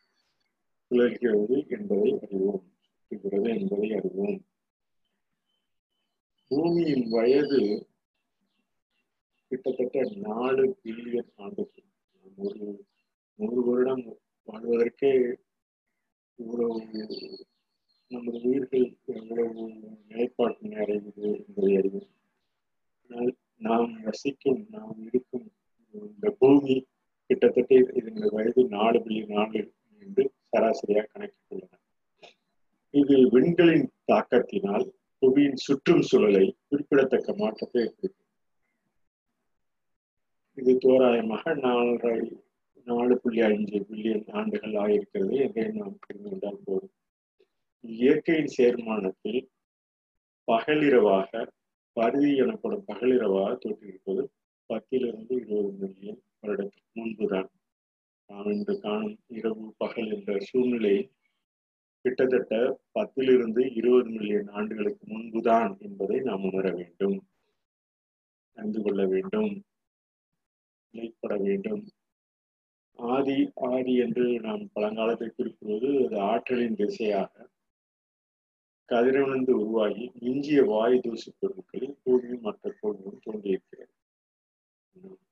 சுழல்கிறது என்பதை அறிவோம். சுற்றுகிறது என்பதை அறிவோம். பூமியின் வயது கிட்டத்தட்ட நாலு பில்லியன் ஆண்டுகள். ஒரு நூறு வருடம் வாழ்வதற்கே இவ்வளவு நமது உயிர்கள் நிலைப்பாட்டினை அடைவது என்பதை அறிவோம். ஆனால் நாம் வசிக்கும் நாம் இருக்கும் இந்த பூமி கிட்டத்தட்ட இதனுடைய வயது நாலு பில்லியன் ஆண்டு என்று சராசரியாக கணக்கிட்டுள்ளன இது விண்களின் தாக்கத்தினால் புவியின் சுற்றும் சூழலை குறிப்பிடத்தக்க மாற்றத்தை ஏற்படுத்தும் இது தோராயமாக நாலரை நாலு புள்ளி அஞ்சு பில்லியன் ஆண்டுகள் ஆகியிருக்கிறது என்று நாம் தெரிந்து கொண்டால் போதும். இயற்கையின் சேர்மானத்தில் பகலிரவாக பருதி எனப்படும் பகலிரவாக தோற்றிருப்பது பத்திலிருந்து இருபது மில்லியன் வருடத்துக்கு முன்புதான். நாம் இன்று காணும் இரவு பகல் என்ற சூழ்நிலை கிட்டத்தட்ட பத்திலிருந்து இருபது மில்லியன் ஆண்டுகளுக்கு முன்புதான் என்பதை நாம் உணர வேண்டும். அறிந்து கொள்ள வேண்டும். நிலைப்பட வேண்டும். ஆதி ஆதி என்று நாம் பழங்காலத்தை குறிப்பிடுவது அது ஆற்றலின் திசையாக கதிரவனந்து உருவாகி மிஞ்சிய வாயு தூசி பொருட்களில் பூமியும் மற்ற கோள்களும் தோன்றியிருக்கிறது.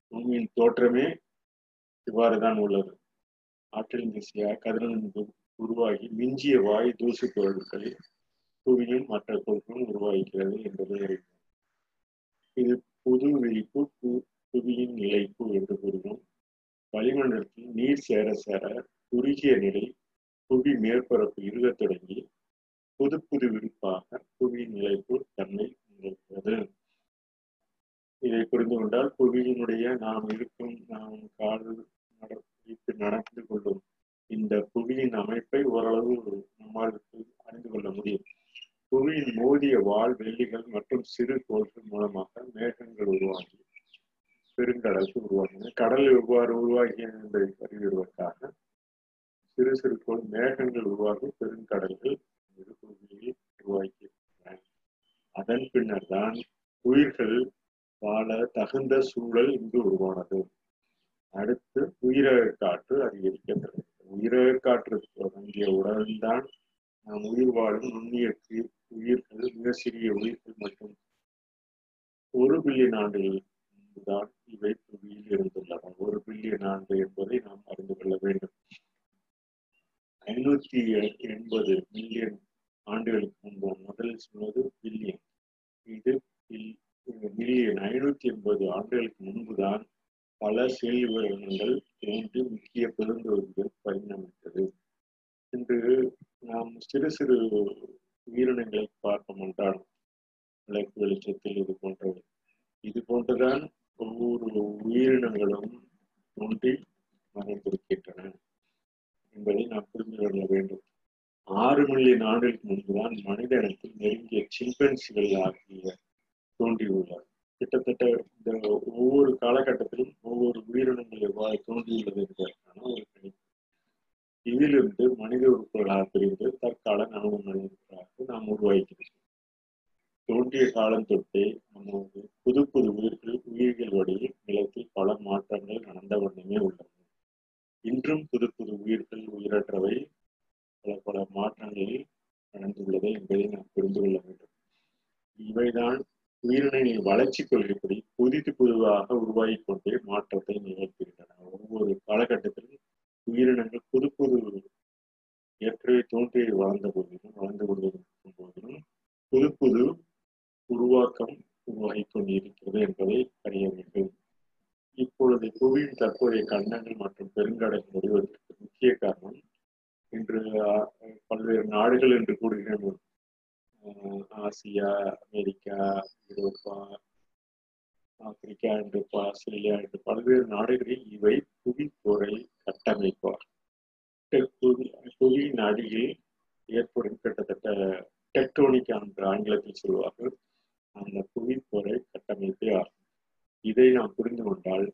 பூமியின் தோற்றமே இவ்வாறுதான் உள்ளது. ஆற்றலின் திசையாக கதிரவனந்து உருவாகி மிஞ்சிய வாயு தூசு பொருட்களில் புவியின் மற்ற பொருட்களும் உருவாகிறது என்பதை அறிவோம். இது புது விழிப்பு புவியின் நிலைப்பு என்று கூறுவோம் வளிமண்டலத்தில் நீர் சேர சேர குறுகிய நிலை புவி மேற்பரப்பு இருகத் தொடங்கி புது புது விரிப்பாக புவியின் நிலைப்பு தன்மை நிகழ்கிறது. இதை புரிந்து கொண்டால் புவியினுடைய நாம் இருக்கும் நாம் கால் நடத்தி நடந்து கொள்ளும் இந்த புவியின் அமைப்பை ஓரளவு நம்மால் அறிந்து கொள்ள முடியும். புவியின் மோதிய வால் வெள்ளிகள் மற்றும் சிறு கோள்கள் மூலமாக மேகங்கள் உருவாகி பெருங்கடலுக்கு உருவாகின. கடல் எவ்வாறு உருவாகிய என்பதை அறிவிடுவதற்காக சிறு சிறு கோள் மேகங்கள் உருவாகி பெருங்கடல்கள் புவியில் உருவாக்கியிருக்கின்றன அதன் பின்னர் தான் உயிர்கள் வாழ தகுந்த சூழல் இங்கு உருவானது. அடுத்து உயிரக காற்று அதிகரிக்கிறது உயிரக காற்று தொடங்கிய உடன்தான் நாம் உயிர் வாழும் நுண்ணிய உயிர்கள் மிக சிறிய உயிர்கள் மற்றும் ஒரு பில்லியன் ஆண்டுகள் முன்புதான் இவை புவியில் இருந்துள்ளன. ஒரு பில்லியன் ஆண்டு என்பதை நாம் அறிந்து கொள்ள வேண்டும். ஐநூத்தி எண்பது மில்லியன் ஆண்டுகளுக்கு முன்பு முதலில் சொன்னது பில்லியன். இது மில்லியன் ஐநூத்தி எண்பது ஆண்டுகளுக்கு முன்புதான் பல செல் உயிரினங்கள் தோன்றி முக்கிய பெருந்தொழில்கள் பரிணமித்தது. இன்று நாம் சிறு சிறு உயிரினங்களை பார்ப்போம் என்றால் விளக்கு வெளிச்சத்தில் இது போன்றவை இது போன்றுதான் ஒவ்வொரு உயிரினங்களும் தோன்றி மறைந்திருக்கின்றன என்பதை நாம் புரிந்து கொள்ள வேண்டும். ஆறு மில்லியன் ஆண்டுகளுக்கு முன்புதான் மனித இனத்தில் நெருங்கிய சிம்பன்சிகள் ஆகிய தோன்றியுள்ளார் கிட்டத்தட்ட இந்த ஒவ்வொரு காலகட்டத்திலும் ஒவ்வொரு உயிரினங்கள் எவ்வாறு தோன்றியுள்ளது என்பதற்கான ஒரு கணிப்பு. இதிலிருந்து மனித உறுப்புகளாக பிரிந்து தற்கால நனவு மனிதர்களாக நாம் உருவாக்கிறோம் தோன்றிய காலம் தொட்டே நமது புது புது உயிர்கள் உயிர்கள் வழியில் நிலத்தில் பல மாற்றங்கள் நடந்த வண்ணமே உள்ளன இன்றும் புது புது உயிர்கள் உயிரற்றவை பல பல மாற்றங்களில் நடந்துள்ளது என்பதை நாம் புரிந்து கொள்ள வேண்டும். இவைதான் உயிரினங்களின் வளர்ச்சி கொள்கைப்படி புதிது புதுவாக உருவாகி கொண்டே மாற்றத்தை நிகழ்த்துகின்றன. ஒவ்வொரு காலகட்டத்திலும் உயிரினங்கள் புது புது ஏற்கனவே தோன்றி வளர்ந்த போதிலும் வளர்ந்து கொண்டிருக்கும் போதிலும் புது புது உருவாக்கம் உருவாகி கொண்டிருக்கிறது என்பதை அறிய வேண்டும். இப்பொழுது புவியின் தற்போதைய கண்டங்கள் மற்றும் பெருங்கடல் முடிவதற்கு முக்கிய காரணம் இன்று பல்வேறு நாடுகள் என்று கூறுகிறோம் ஆசியா அமெரிக்கா ஐரோப்பா ஆப்பிரிக்கா என்று ஆஸ்திரேலியா என்று பல்வேறு நாடுகளில் இவை புவிப்போரை கட்டமைப்பார் புவியின் அடியில் ஏற்படும் கிட்டத்தட்ட டெக்டோனிக் என்ற ஆங்கிலத்தில் சொல்வார்கள். அந்த புவிப்போரை கட்டமைப்பே ஆகும். இதை நாம் புரிந்து கொண்டால்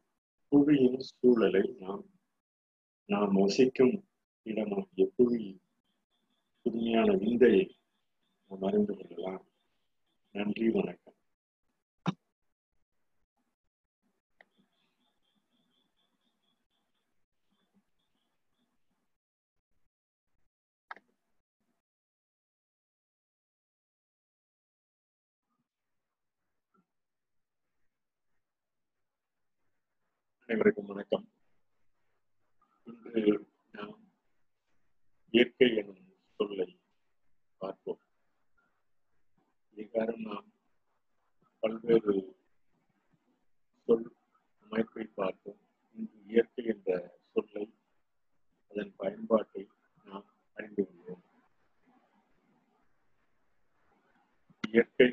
புவியின் சூழலை நாம் நாம் வசிக்கும் இடமாகிய புவி புதுமையான விந்தையை நாம் அறிந்து கொள்ளலாம் நன்றி வணக்கம். அனைவருக்கும் வணக்கம். இன்று நாம் இயற்கை எனும் சொல்லை பார்ப்போம். அதிகாரம் நாம் பல்வேறு சொல் அமைப்பை பார்த்தோம் இன்று இயற்கை என்ற சொல்லை அதன் பயன்பாட்டை நாம் அறிந்து கொள்வோம். இயற்கை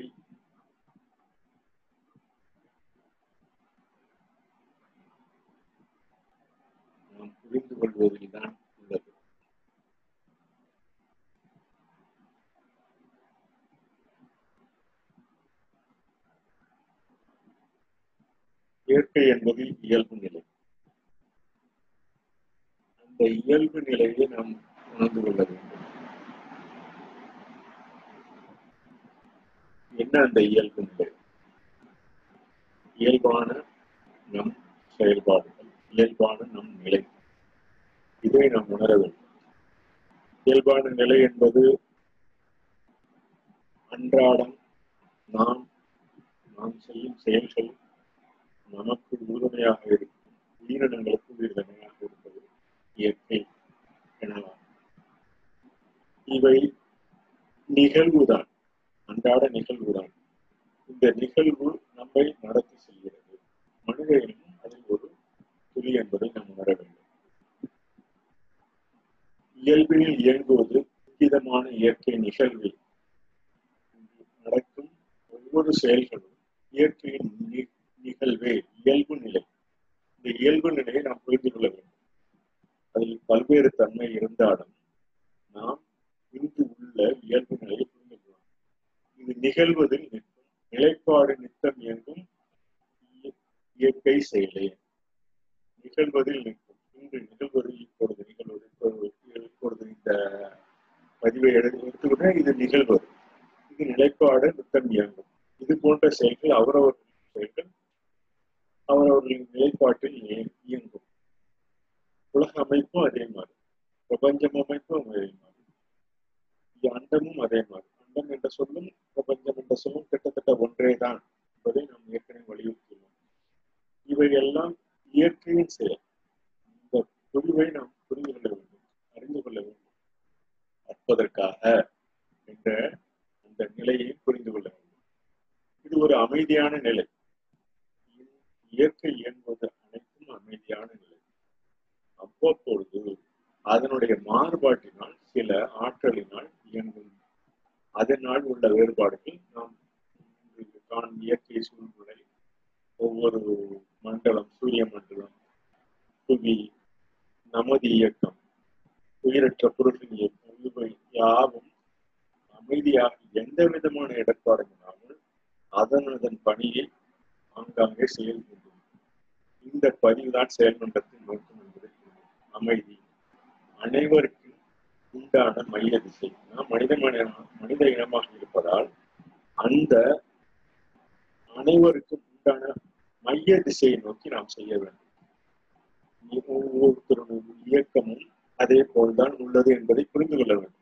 நாம் புரிந்து கொள்வதில்தான் தான் உள்ளது இயற்கை என்பது இயல்பு நிலை. அந்த இயல்பு நிலையை நாம் உணர்ந்து கொள்ள வேண்டும். என்ன அந்த இயல்பு நிலை? இயல்பான நம் செயல்பாடுகள் இயல்பான நம் நிலை. இதை நாம் உணர வேண்டும். இயல்பான நிலை என்பது அன்றாடம் நாம் நாம் செய்யும் செயல்கள் நமக்கு உறுதுணையாக இருக்கும். உயிரினங்களுக்கு உறுதுணையாக இருப்பது இயற்கை எனலாம். இவை நிகழ்வுதான் அன்றாட நிகழ்வுதான். இந்த நிகழ்வு நம்மை நடத்தி செல்கிறது. மனித இனமும் அதில் ஒரு துளி என்பதை நாம் உணர வேண்டும். இயல்பில் இயங்குவது விதமான இயற்கை நிகழ்வில் நடக்கும் ஒவ்வொரு செயல்களும் இயற்கையின் நிகழ்வே இயல்பு நிலை. இந்த இயல்பு நிலையை நாம் புரிந்து கொள்ள வேண்டும். அதில் பல்வேறு தன்மை இருந்தாலும் நாம் இங்கு உள்ள இயல்பு நிலையை புரிந்து கொள்ளலாம். இது நிகழ்வதில் நிற்கும் நிலைப்பாடு நித்தம் இயங்கும் இயற்கை செயலே. நிகழ்வதில் நிற்கும் இன்று நிகழ்வது இப்பொழுது நிகழ்வது இப்பொழுது இந்த பதிவை எடுத்துக்கிட்டா இது நிகழ்வது. இது நிலைப்பாடு நித்தம் இயங்கும். இது போன்ற செயல்கள் அவரவர் செயல்கள் அவரவர்களின் நிலைப்பாட்டில் இயங்கும். உலக அமைப்பும் அதே மாதிரி. பிரபஞ்சம் அமைப்பும் அதே மாதிரி. அண்டமும் அதே மாதிரி. அண்டம் என்ற சொல்லும் பிரபஞ்சம் என்ற சொல்லும் கிட்டத்தட்ட ஒன்றே தான் என்பதை நாம் ஏற்கனவே வலியுறுத்தியுள்ளோம் இவை எல்லாம் இயற்கையின் செயல். இந்த பொழிவை நாம் புரிந்து கொள்ள வேண்டும் அறிந்து கொள்ள வேண்டும். அற்பதற்காக என்ற அந்த நிலையை புரிந்து கொள்ள வேண்டும். இது ஒரு அமைதியான நிலை. இயற்கை இயங்குவது அனைத்தும் அமைதியான நிலை. அவ்வப்பொழுது அதனுடைய மாறுபாட்டினால் சில ஆற்றலினால் இயங்கும். அதனால் உள்ள வேறுபாடுகள் நாம் காணும் இயற்கை சூழ்நிலை ஒவ்வொரு மண்டலம் சூரிய மண்டலம் புவி நமது இயக்கம் உயிரற்ற பொருளின் இயக்கம் இவை யாவும் அமைதியாக எந்த விதமான இடர்பாடும் இல்லாமல் அதன் அதன் பணியை ஆங்காங்கே செயல்படும் இந்த பதிவுதான் செயல்மன்றத்தின் நோக்கம் என்பதை அமைதி. அனைவருக்கும் உண்டான மைய திசை. நாம் மனித மனித இனமாக இருப்பதால் அந்த அனைவருக்கும் உண்டான மைய திசையை நோக்கி நாம் செய்ய வேண்டும். ஒவ்வொருத்தருடைய இயக்கமும் அதே போல்தான் உள்ளது என்பதை புரிந்து கொள்ள வேண்டும்.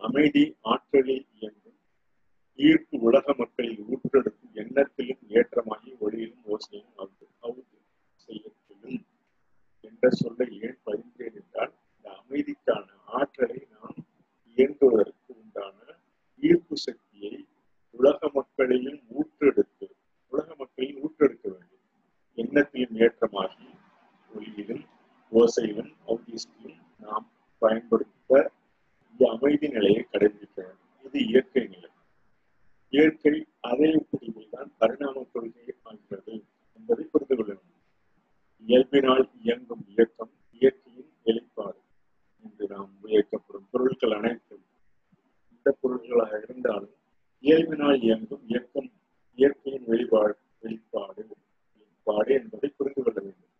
அமைதி ஆற்றலில் இயங்கும் ஈர்ப்பு உலக மக்களில் ஊற்றெடுத்து எண்ணத்திலும் ஏற்றமாகி ஒளியிலும் ஓசையும் அவுத்து செய்யத்திலும் என்ற சொல்லை ஏன் பதிந்தேன் என்றால் இந்த அமைதிக்கான ஆற்றலை நாம் இயங்குவதற்கு உண்டான ஈர்ப்பு சக்தியை உலக மக்களிலும் ஊற்றெடுத்து உலக மக்களையும் ஊற்றெடுக்க வேண்டும். எண்ணத்திலும் ஏற்றமாகி ஒளியிலும் ஓசையிலும் அவுதியிலும் நாம் பயன்படுத்த இந்த அமைதி நிலையை கடைபிடிக்க வேண்டும் இது இயற்கை நிலை இயற்கை அதே தான் பரிணாம கொள்கை ஆகிறது என்பதை புரிந்து கொள்ள வேண்டும். இயல்பினால் இயங்கும் இயக்கம் இயற்கையின் வெளிப்பாடு என்று நாம் இயக்கப்படும் பொருட்கள் அனைத்தும் இந்த பொருட்களாக இருந்தாலும் இயல்பினால் இயங்கும் இயக்கம் இயற்கையின் வெளிப்பாடு வெளிப்பாடு வெளிப்பாடு என்பதை புரிந்து கொள்ள வேண்டும்.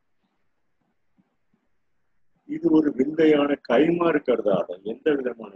இது ஒரு விந்தையான கைமாறு கருதாத எந்த விதமான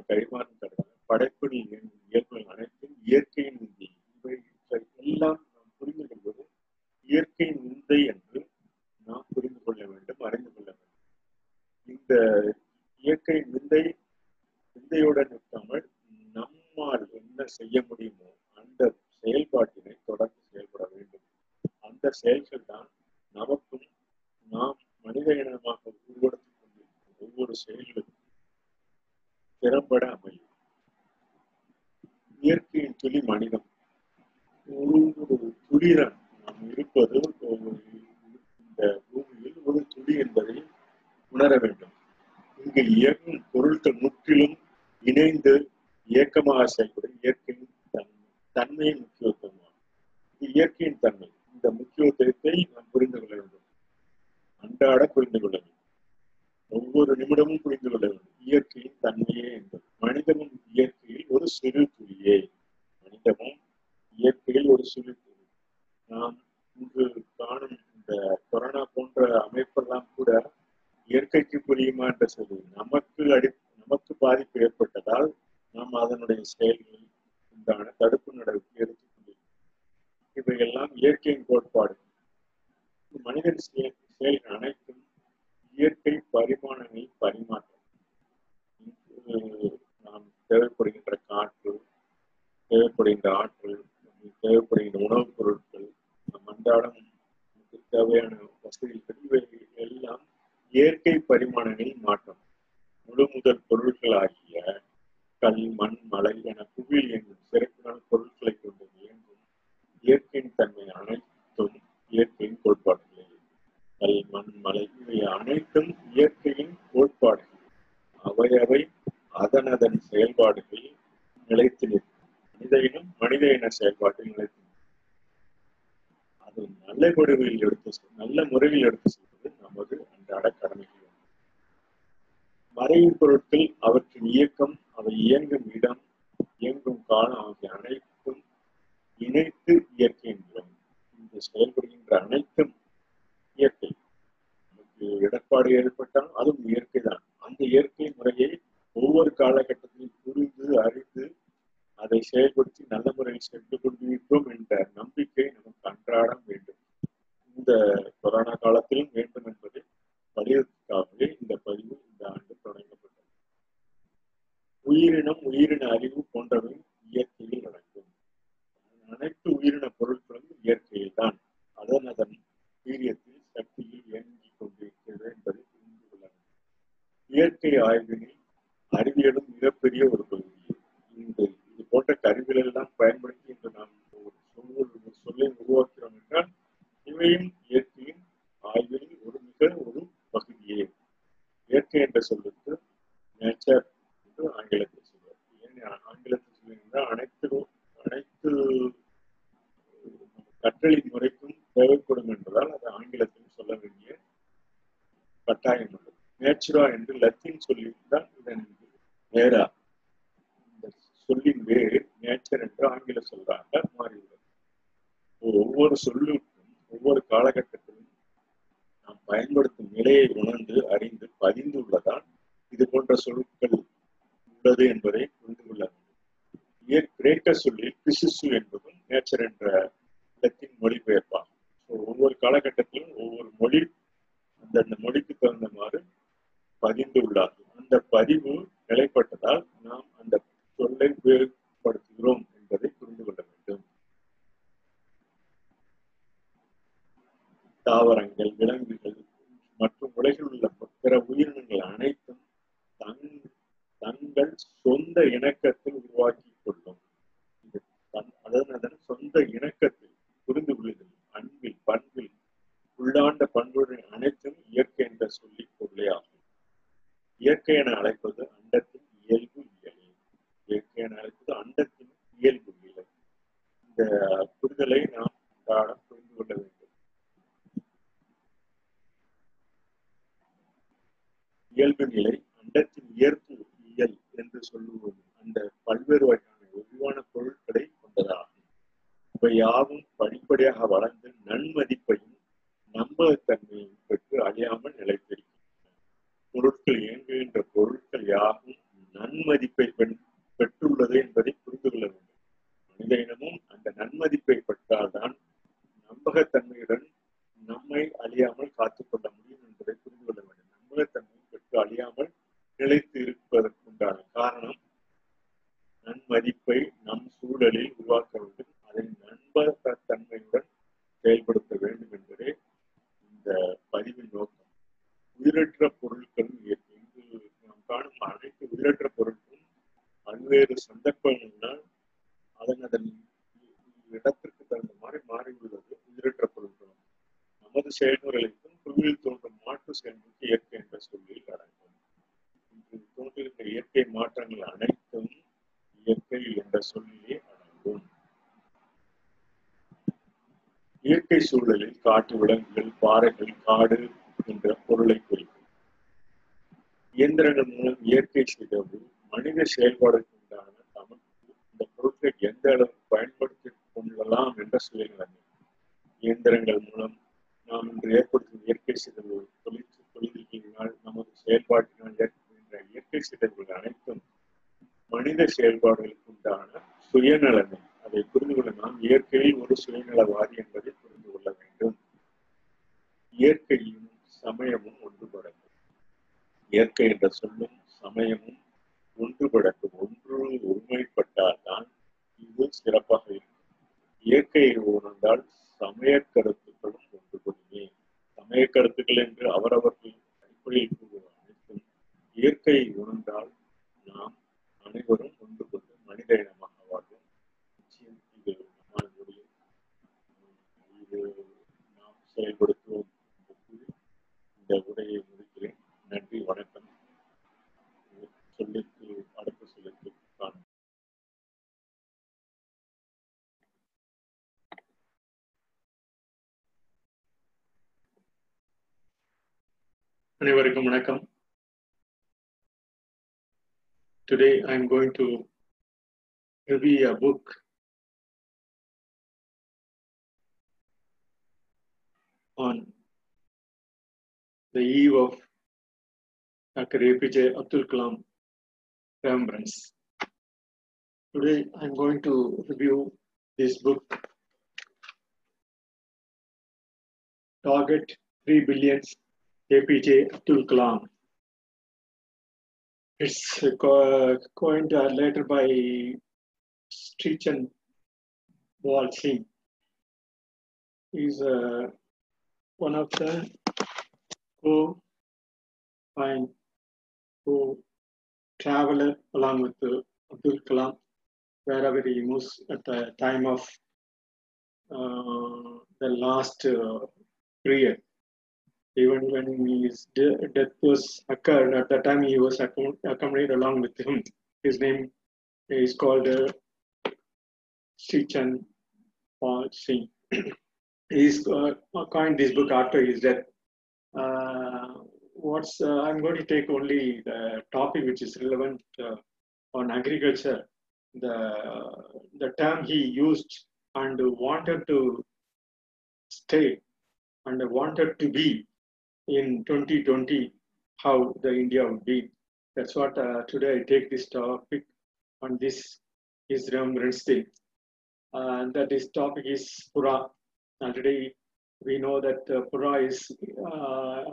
செயல்பாட்டில் நிலைத்து அது நல்ல முடிவில் எடுத்து நல்ல முறையில் எடுத்து செல்வது நமது அன்றாட கடமைகள். மறைவு பொருட்கள் அவற்றின் இயக்கம் அவை இயங்கும் இடம் இயங்கும் காலம் ஆகிய அனைத்தும் இணைத்து இயற்கை என்கிறோம் இங்கு செயல்படுகின்ற அனைத்தும் இயற்கை. நமக்கு இடர்பாடு ஏற்பட்டால் அதுவும் இயற்கை தான் அந்த இயற்கை முறையை ஒவ்வொரு காலகட்டத்திலும் புரிந்து அறிந்து அதை செயல்படுத்தி நல்ல முறையில் சென்று கொண்டிருக்கிறோம் என்ற நம்பிக்கை நமக்கு அன்றாடம் வேண்டும். இந்த கொரோனா காலத்திலும் வேண்டும் என்பதை வலியுறுத்தாகவே இந்த பதிவு இந்த ஆண்டு தொடங்கப்பட்டது. உயிரினம் உயிரின அறிவு போன்றவை இயற்கையில் நடக்கும் அனைத்து உயிரின பொருட்களும் இயற்கையில் தான் அதன் அதன் வீரியத்தில் சக்தியில் இயங்கிக் கொண்டிருக்கிறது என்பதை புரிந்து கொள்ள இயற்கை ஆய்வினில் அறிவியலும் மிகப்பெரிய ஒரு பகுதி. இந்த இது போன்ற கருவிகள் எல்லாம் பயன்படுத்தி இன்று நாம் ஒரு சொல் ஒரு சொல்லை உருவாக்கிறோம் என்றால் இவையும் இயற்கையின் ஆய்வில் ஒரு மிக ஒரு பகுதியே. இயற்கை என்ற சொல்லுக்கு நேச்சர் என்று ஆங்கிலத்தில் சொல்வார் ஏன் ஆங்கிலத்தில் சொல்லுகின்ற அனைத்து அனைத்து கற்றலின் முறைக்கும் தேவைப்படும் என்பதால் அது ஆங்கிலத்தில் சொல்ல வேண்டிய கட்டாயம் உள்ளது. நேச்சுரா என்று லத்தீன் சொல்லியிருந்தால் இதன் நேரா. சொல்லின் வேறு நேச்சர் என்று ஆங்கில சொல்றாங்க மாறியுள்ளது ஒவ்வொரு சொல்லுக்கும் ஒவ்வொரு காலகட்டத்திலும் நாம் பயன்படுத்தும் நிலையை உணர்ந்து அறிந்து பதிந்துள்ளதால் இது போன்ற சொற்கள் உள்ளது என்பதை புரிந்து கொள்ள வேண்டும். கிரேக்க சொல்லில் பிசிசு என்பதும் நேச்சர் என்ற இடத்தின் மொழிபெயர்ப்பாகும். ஒவ்வொரு காலகட்டத்திலும் ஒவ்வொரு மொழி அந்தந்த மொழிக்கு தகுந்தமாறு பதிந்து உள்ளார்கள் அந்த பதிவு நிலைப்பட்டதால் நாம் அந்த சொல்லை உபயோகப்படுத்துகிறோம் என்பதை புரிந்து கொள்ள வேண்டும். தாவரங்கள் விலங்குகள் மற்றும் உலகில் உள்ள பிற உயிரினங்கள் அனைத்தும் தங் தங்கள் சொந்த இணக்கத்தில் உருவாக்கி கொள்ளும். அதன் அதன் சொந்த இணக்கத்தில் புரிந்து கொள்ளுதல் அன்பில் பண்பில் உள்ளாண்ட பண்புகள் அனைத்தும் இயற்கை என்ற சொல்லி பொருளே ஆகும். இயற்கை என அழைப்பது அண்டத்தின் இயல்பு இயலே என அழைப்பது அண்டத்தின் இயல்பு இயலை இந்த புரிதலை நாம் அன்றாடம் புரிந்து கொள்ள வேண்டும். இயல்பு நிலை அண்டத்தின் இயற்பு இயல் என்று சொல்லுவது அந்த பல்வேறு வகையான விரிவான பொருட்களை கொண்டதாகும். இவை யாவும் படிப்படியாக வளர்ந்து செயல்பாடுகளுக்கு உண்டான சுயநலமை Today I'm going to review a book on the eve of Dr. APJ Abdul Kalam remembrance. Today I'm going to review this book, Target 3 Billions APJ Abdul Kalam. It's co- coined uh, later by Strichan Singh. He's uh, one of the who find who traveler along with uh, Abdul Kalam wherever he moves at the time of uh, the last uh, period even when his de- death was occurred, at that time he was accom- accompanied along with him. His name is called uh, Sichan Paul Singh. He's uh, coined this book after his death. Uh, what's uh, I'm going to take only the topic which is relevant uh, on agriculture. The the term he used and wanted to stay and wanted to be in 2020 how the India would be. That's what uh, today I take this topic on this is Remembrance Day. Uh, that this topic is Pura. And today we know that uh, Pura is uh,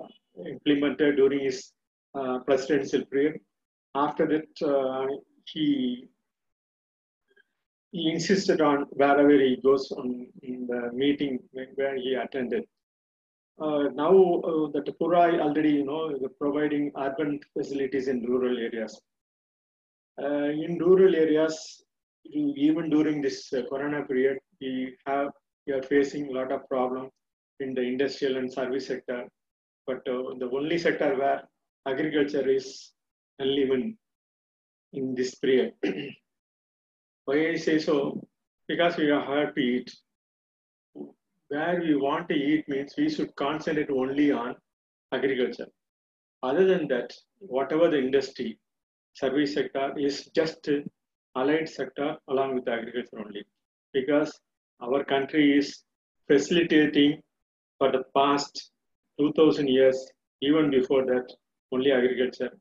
implemented during his uh, presidential period. After that, uh, he he insisted on wherever he goes on in the meeting where he attended uh, now uh, that Pura already, you know, providing urban facilities in rural areas. Uh, in rural areas, even during this uh, Corona period, we have we are facing a lot of problems in the industrial and service sector. But uh, the only sector where agriculture is uneven in this period. Why I say so? Because we are hard to eat where we want to eat means we should concentrate only on agriculture. Other than that, whatever the industry, service sector is just allied sector along with agriculture only. Because our country is facilitating for the past 2000 years, even before that, only agriculture.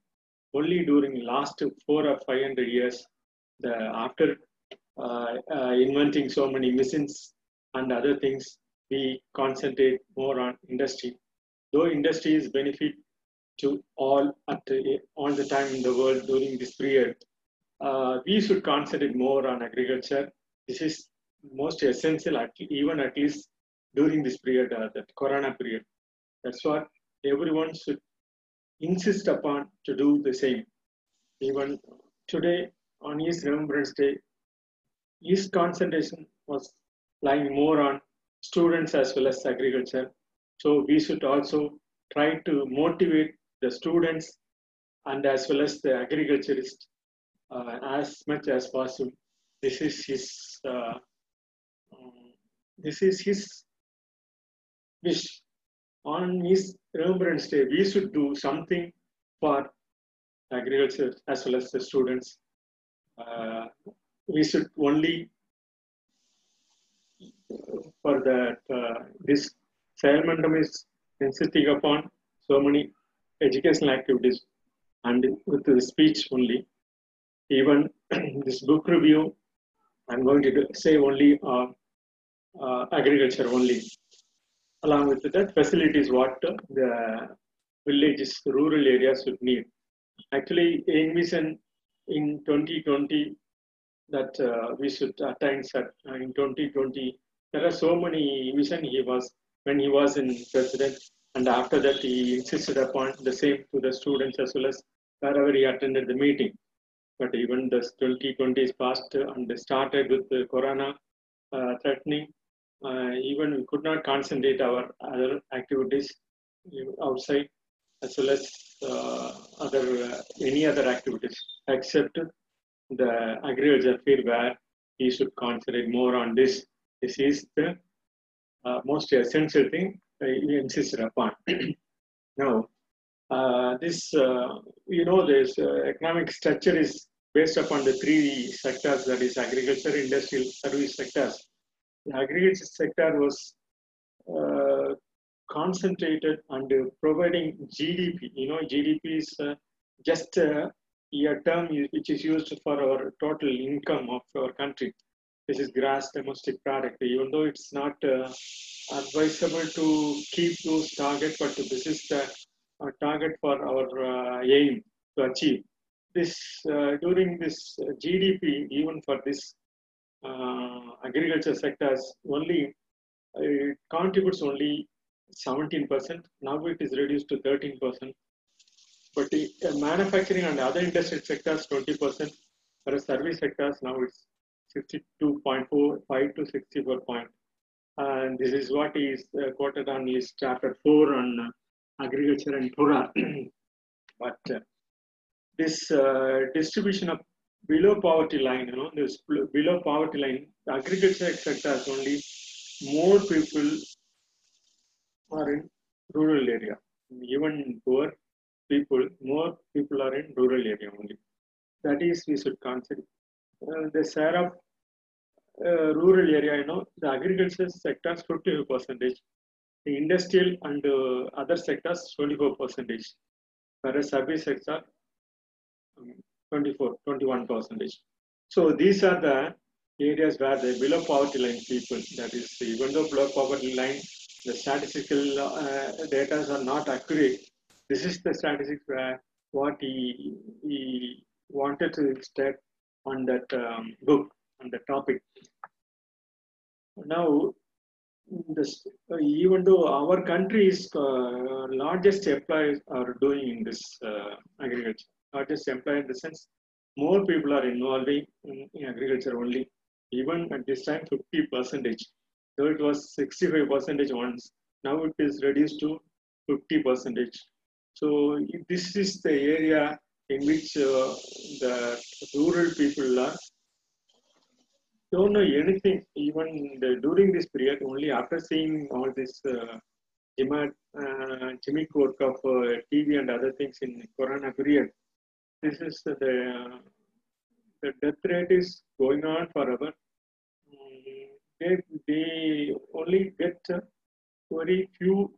Only during last four or 500 years, the after uh, uh, inventing so many machines and other things, we concentrate more on industry. Though industry is benefit to all at the, all the time in the world during this period, uh, we should concentrate more on agriculture. This is most essential, at, even at least during this period, uh, that Corona period. That's what everyone should insist upon to do the same. Even today on his Remembrance Day, his concentration was lying more on students as well as agriculture. So we should also try to motivate the students and as well as the agriculturists uh, as much as possible. This is his uh, um, this is his wish. On his Remembrance Day, we should do something for agriculture as well as the students. Uh, we should only for that uh, this Salmondum is insisting upon so many educational activities and with the speech only. Even this book review, I'm going to say only uh, uh, agriculture only. Along with that, facilities what the villages, rural areas would need. Actually, envision in 2020 that uh, we should attain uh, in 2020 there are so many vision he was when he was in president and after that he insisted upon the same to the students as well as wherever he attended the meeting but even the 2020 is past and started with the corona uh, threatening uh, even we could not concentrate our other activities outside as well as uh, other any other activities except the agriculture field where he should concentrate more on this. This is the uh, most essential thing he insisted upon. now, uh, this, uh, you know, this economic structure is based upon the three sectors, that is agriculture, industrial, service sectors. The agriculture sector was concentrated on providing GDP. You know, GDP is just a term which is used for our total income of our country. This is grass domestic product. Even though it's not uh, advisable to keep those targets, but this is the uh, target for our uh, aim to achieve. This during this GDP, even for this agriculture sectors, only it contributes only 17%. Now it is reduced to 13%. But the uh, manufacturing and other industrial sectors, 20%. Whereas service sectors, now it's 62.45 to 64 point. And this is what is uh, quoted on his chapter 4 on uh, agriculture and Torah. but this distribution of below poverty line, you know, this below poverty line, the agriculture has only more people are in rural area. Even poor people, more people are in rural area only. That is, we should consider. Uh, the share of uh, rural area, you know, the agriculture sectors 52 percentage, the industrial and uh, other sectors 24 percentage, whereas service sector um, 24, 21 percentage. So these are the areas where the below poverty line people, that is, even though below poverty line, the statistical uh, data are not accurate. This is the statistics where what he, he wanted to state on that um, book, on the topic. Now, this, uh, even though our country's uh, largest employers are doing in this uh, agriculture, largest employer in the sense, more people are involving in, in agriculture only. Even at this time, 50 percentage though it was 65 percentage once now it is reduced to 50 percentage so this is the area in which uh, the rural people are don't know anything even the, during this period only after seeing all this uh, uh, work of uh, TV and other things in Corona period. This is the the death rate is going on forever they, they only get very few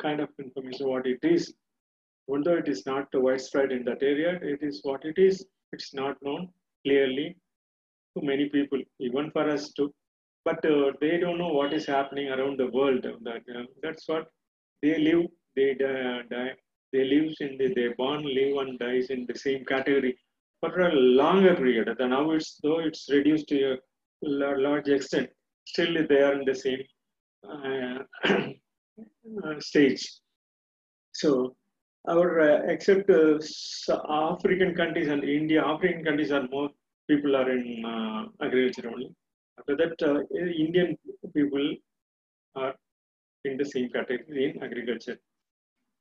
kind of information what it is. Even though it is not widespread in that area, it is what it is. It's not known clearly to many people, even for us too. But uh, they don't know what is happening around the world. That uh, that's what they live. They die. die. They live in the they born, live, and dies in the same category for a longer period. And now it's though it's reduced to a large extent, still they are in the same uh, stage. So, our uh, except uh, African countries and India, African countries are more people are in agriculture only. After that, uh, Indian people are in the same category in agriculture.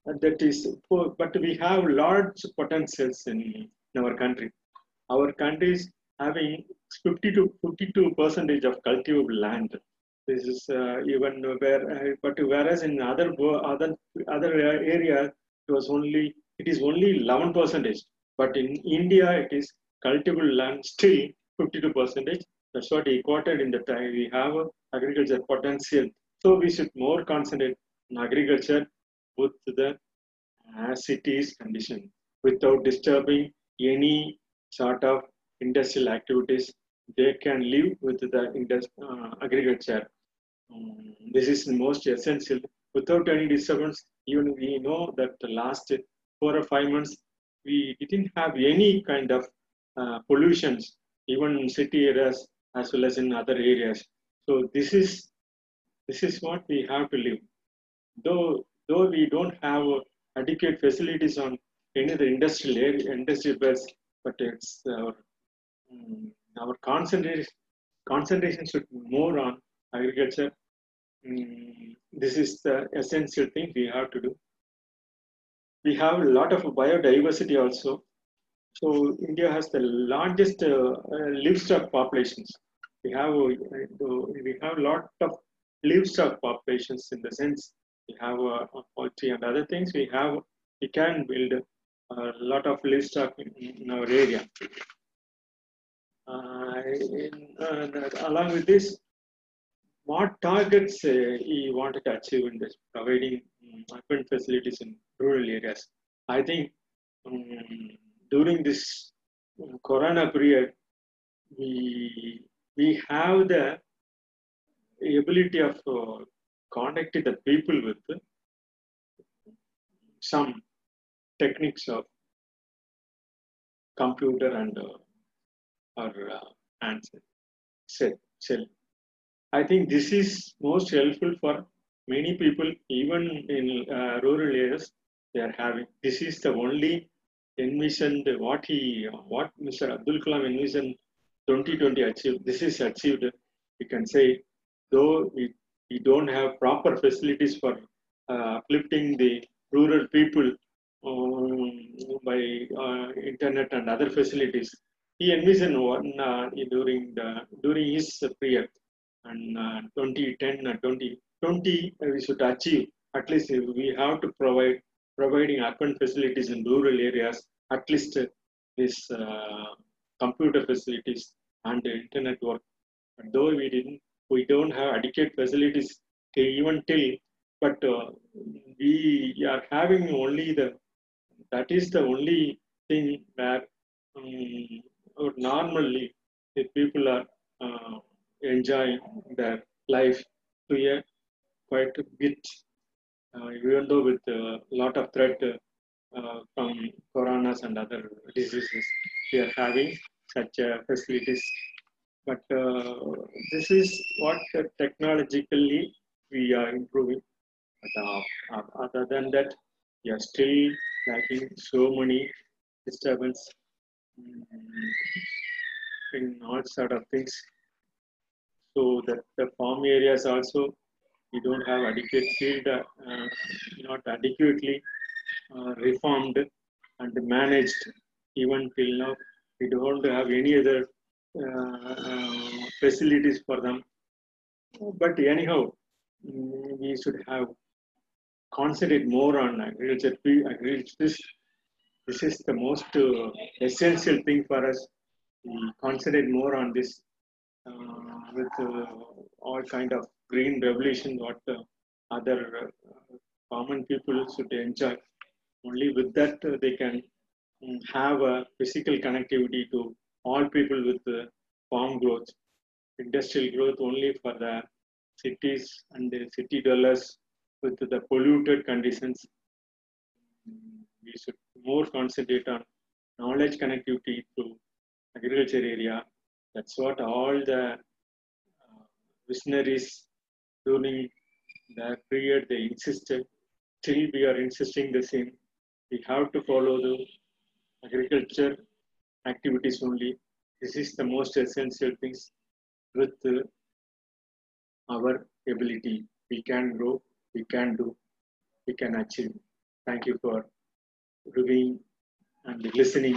And that is, but we have large potentials in, in our country. Our country is having 50 to 52 percentage of cultivable land. This is uh, even where, uh, but whereas in other other other areas it was only it is only 11 percentage. But in India, it is cultivable land still 52 percentage. That's what he quoted in the time. We have agriculture potential. So we should more concentrate on agriculture with the uh, city's condition without disturbing any sort of industrial activities. They can live with the uh, agriculture. Um, this is most essential. Without any disturbance, even we know that the last four or five months, we didn't have any kind of uh, pollutions, even in city areas as well as in other areas. So this is this is what we have to live. Though though we don't have adequate facilities on any of the industrial area, industrial belts, but it's our um, our concentration concentration should be more on agriculture. This is the essential thing we have to do. We have a lot of biodiversity also. So India has the largest uh, livestock populations. We have uh, we have a lot of livestock populations in the sense we have uh, poultry and other things. We have we can build a lot of livestock in, in our area. Uh, in, uh, along with this, what targets uh, he wanted to achieve in this providing um, urban facilities in rural areas? I think um, during this corona period, we we have the ability of uh, connecting the people with some techniques of computer and uh, or uh, cell, cell. I think this is most helpful for many people, even in uh, rural areas. They are having this is the only envisioned what he what Mr. Abdul Kalam envisioned 2020 achieved. This is achieved. We can say, though we, we don't have proper facilities for uh, uplifting the rural people um, by uh, internet and other facilities. He envisioned one uh, during the during his period, and 2010 and 2020 we should achieve at least we have to provide providing urban facilities in rural areas at least this uh, computer facilities and internet work. But though we didn't, we don't have adequate facilities even till, but uh, we are having only the, that is the only thing where um, normally the people are uh, enjoying their life to a quite a bit, uh, even though with a lot of threat uh, from coronas and other diseases, we are having such uh, facilities. But uh, this is what technologically we are improving. But other than that, we are still lacking so many disturbance in all sort of things. So that the farm areas also, we don't have adequate field, uh, not adequately uh, reformed and managed even till now. We don't have any other uh, facilities for them. But anyhow, we should have concentrate more on agriculture. This, this is the most uh, essential thing for us. We concentrate more on this uh, Uh, with uh, all kind of green revolution. What uh, other uh, common people should enjoy. Only with that they can um, have a physical connectivity to all people with the farm growth, industrial growth only for the cities and the city dwellers with the polluted conditions. We should more concentrate on knowledge connectivity to agriculture area. That's what all the uh, visionaries during the period they insisted. Still, we are insisting the same. We have to follow the agriculture activities only. This is the most essential things. with our ability. We can grow, we can do, we can achieve. Thank you for reviewing and listening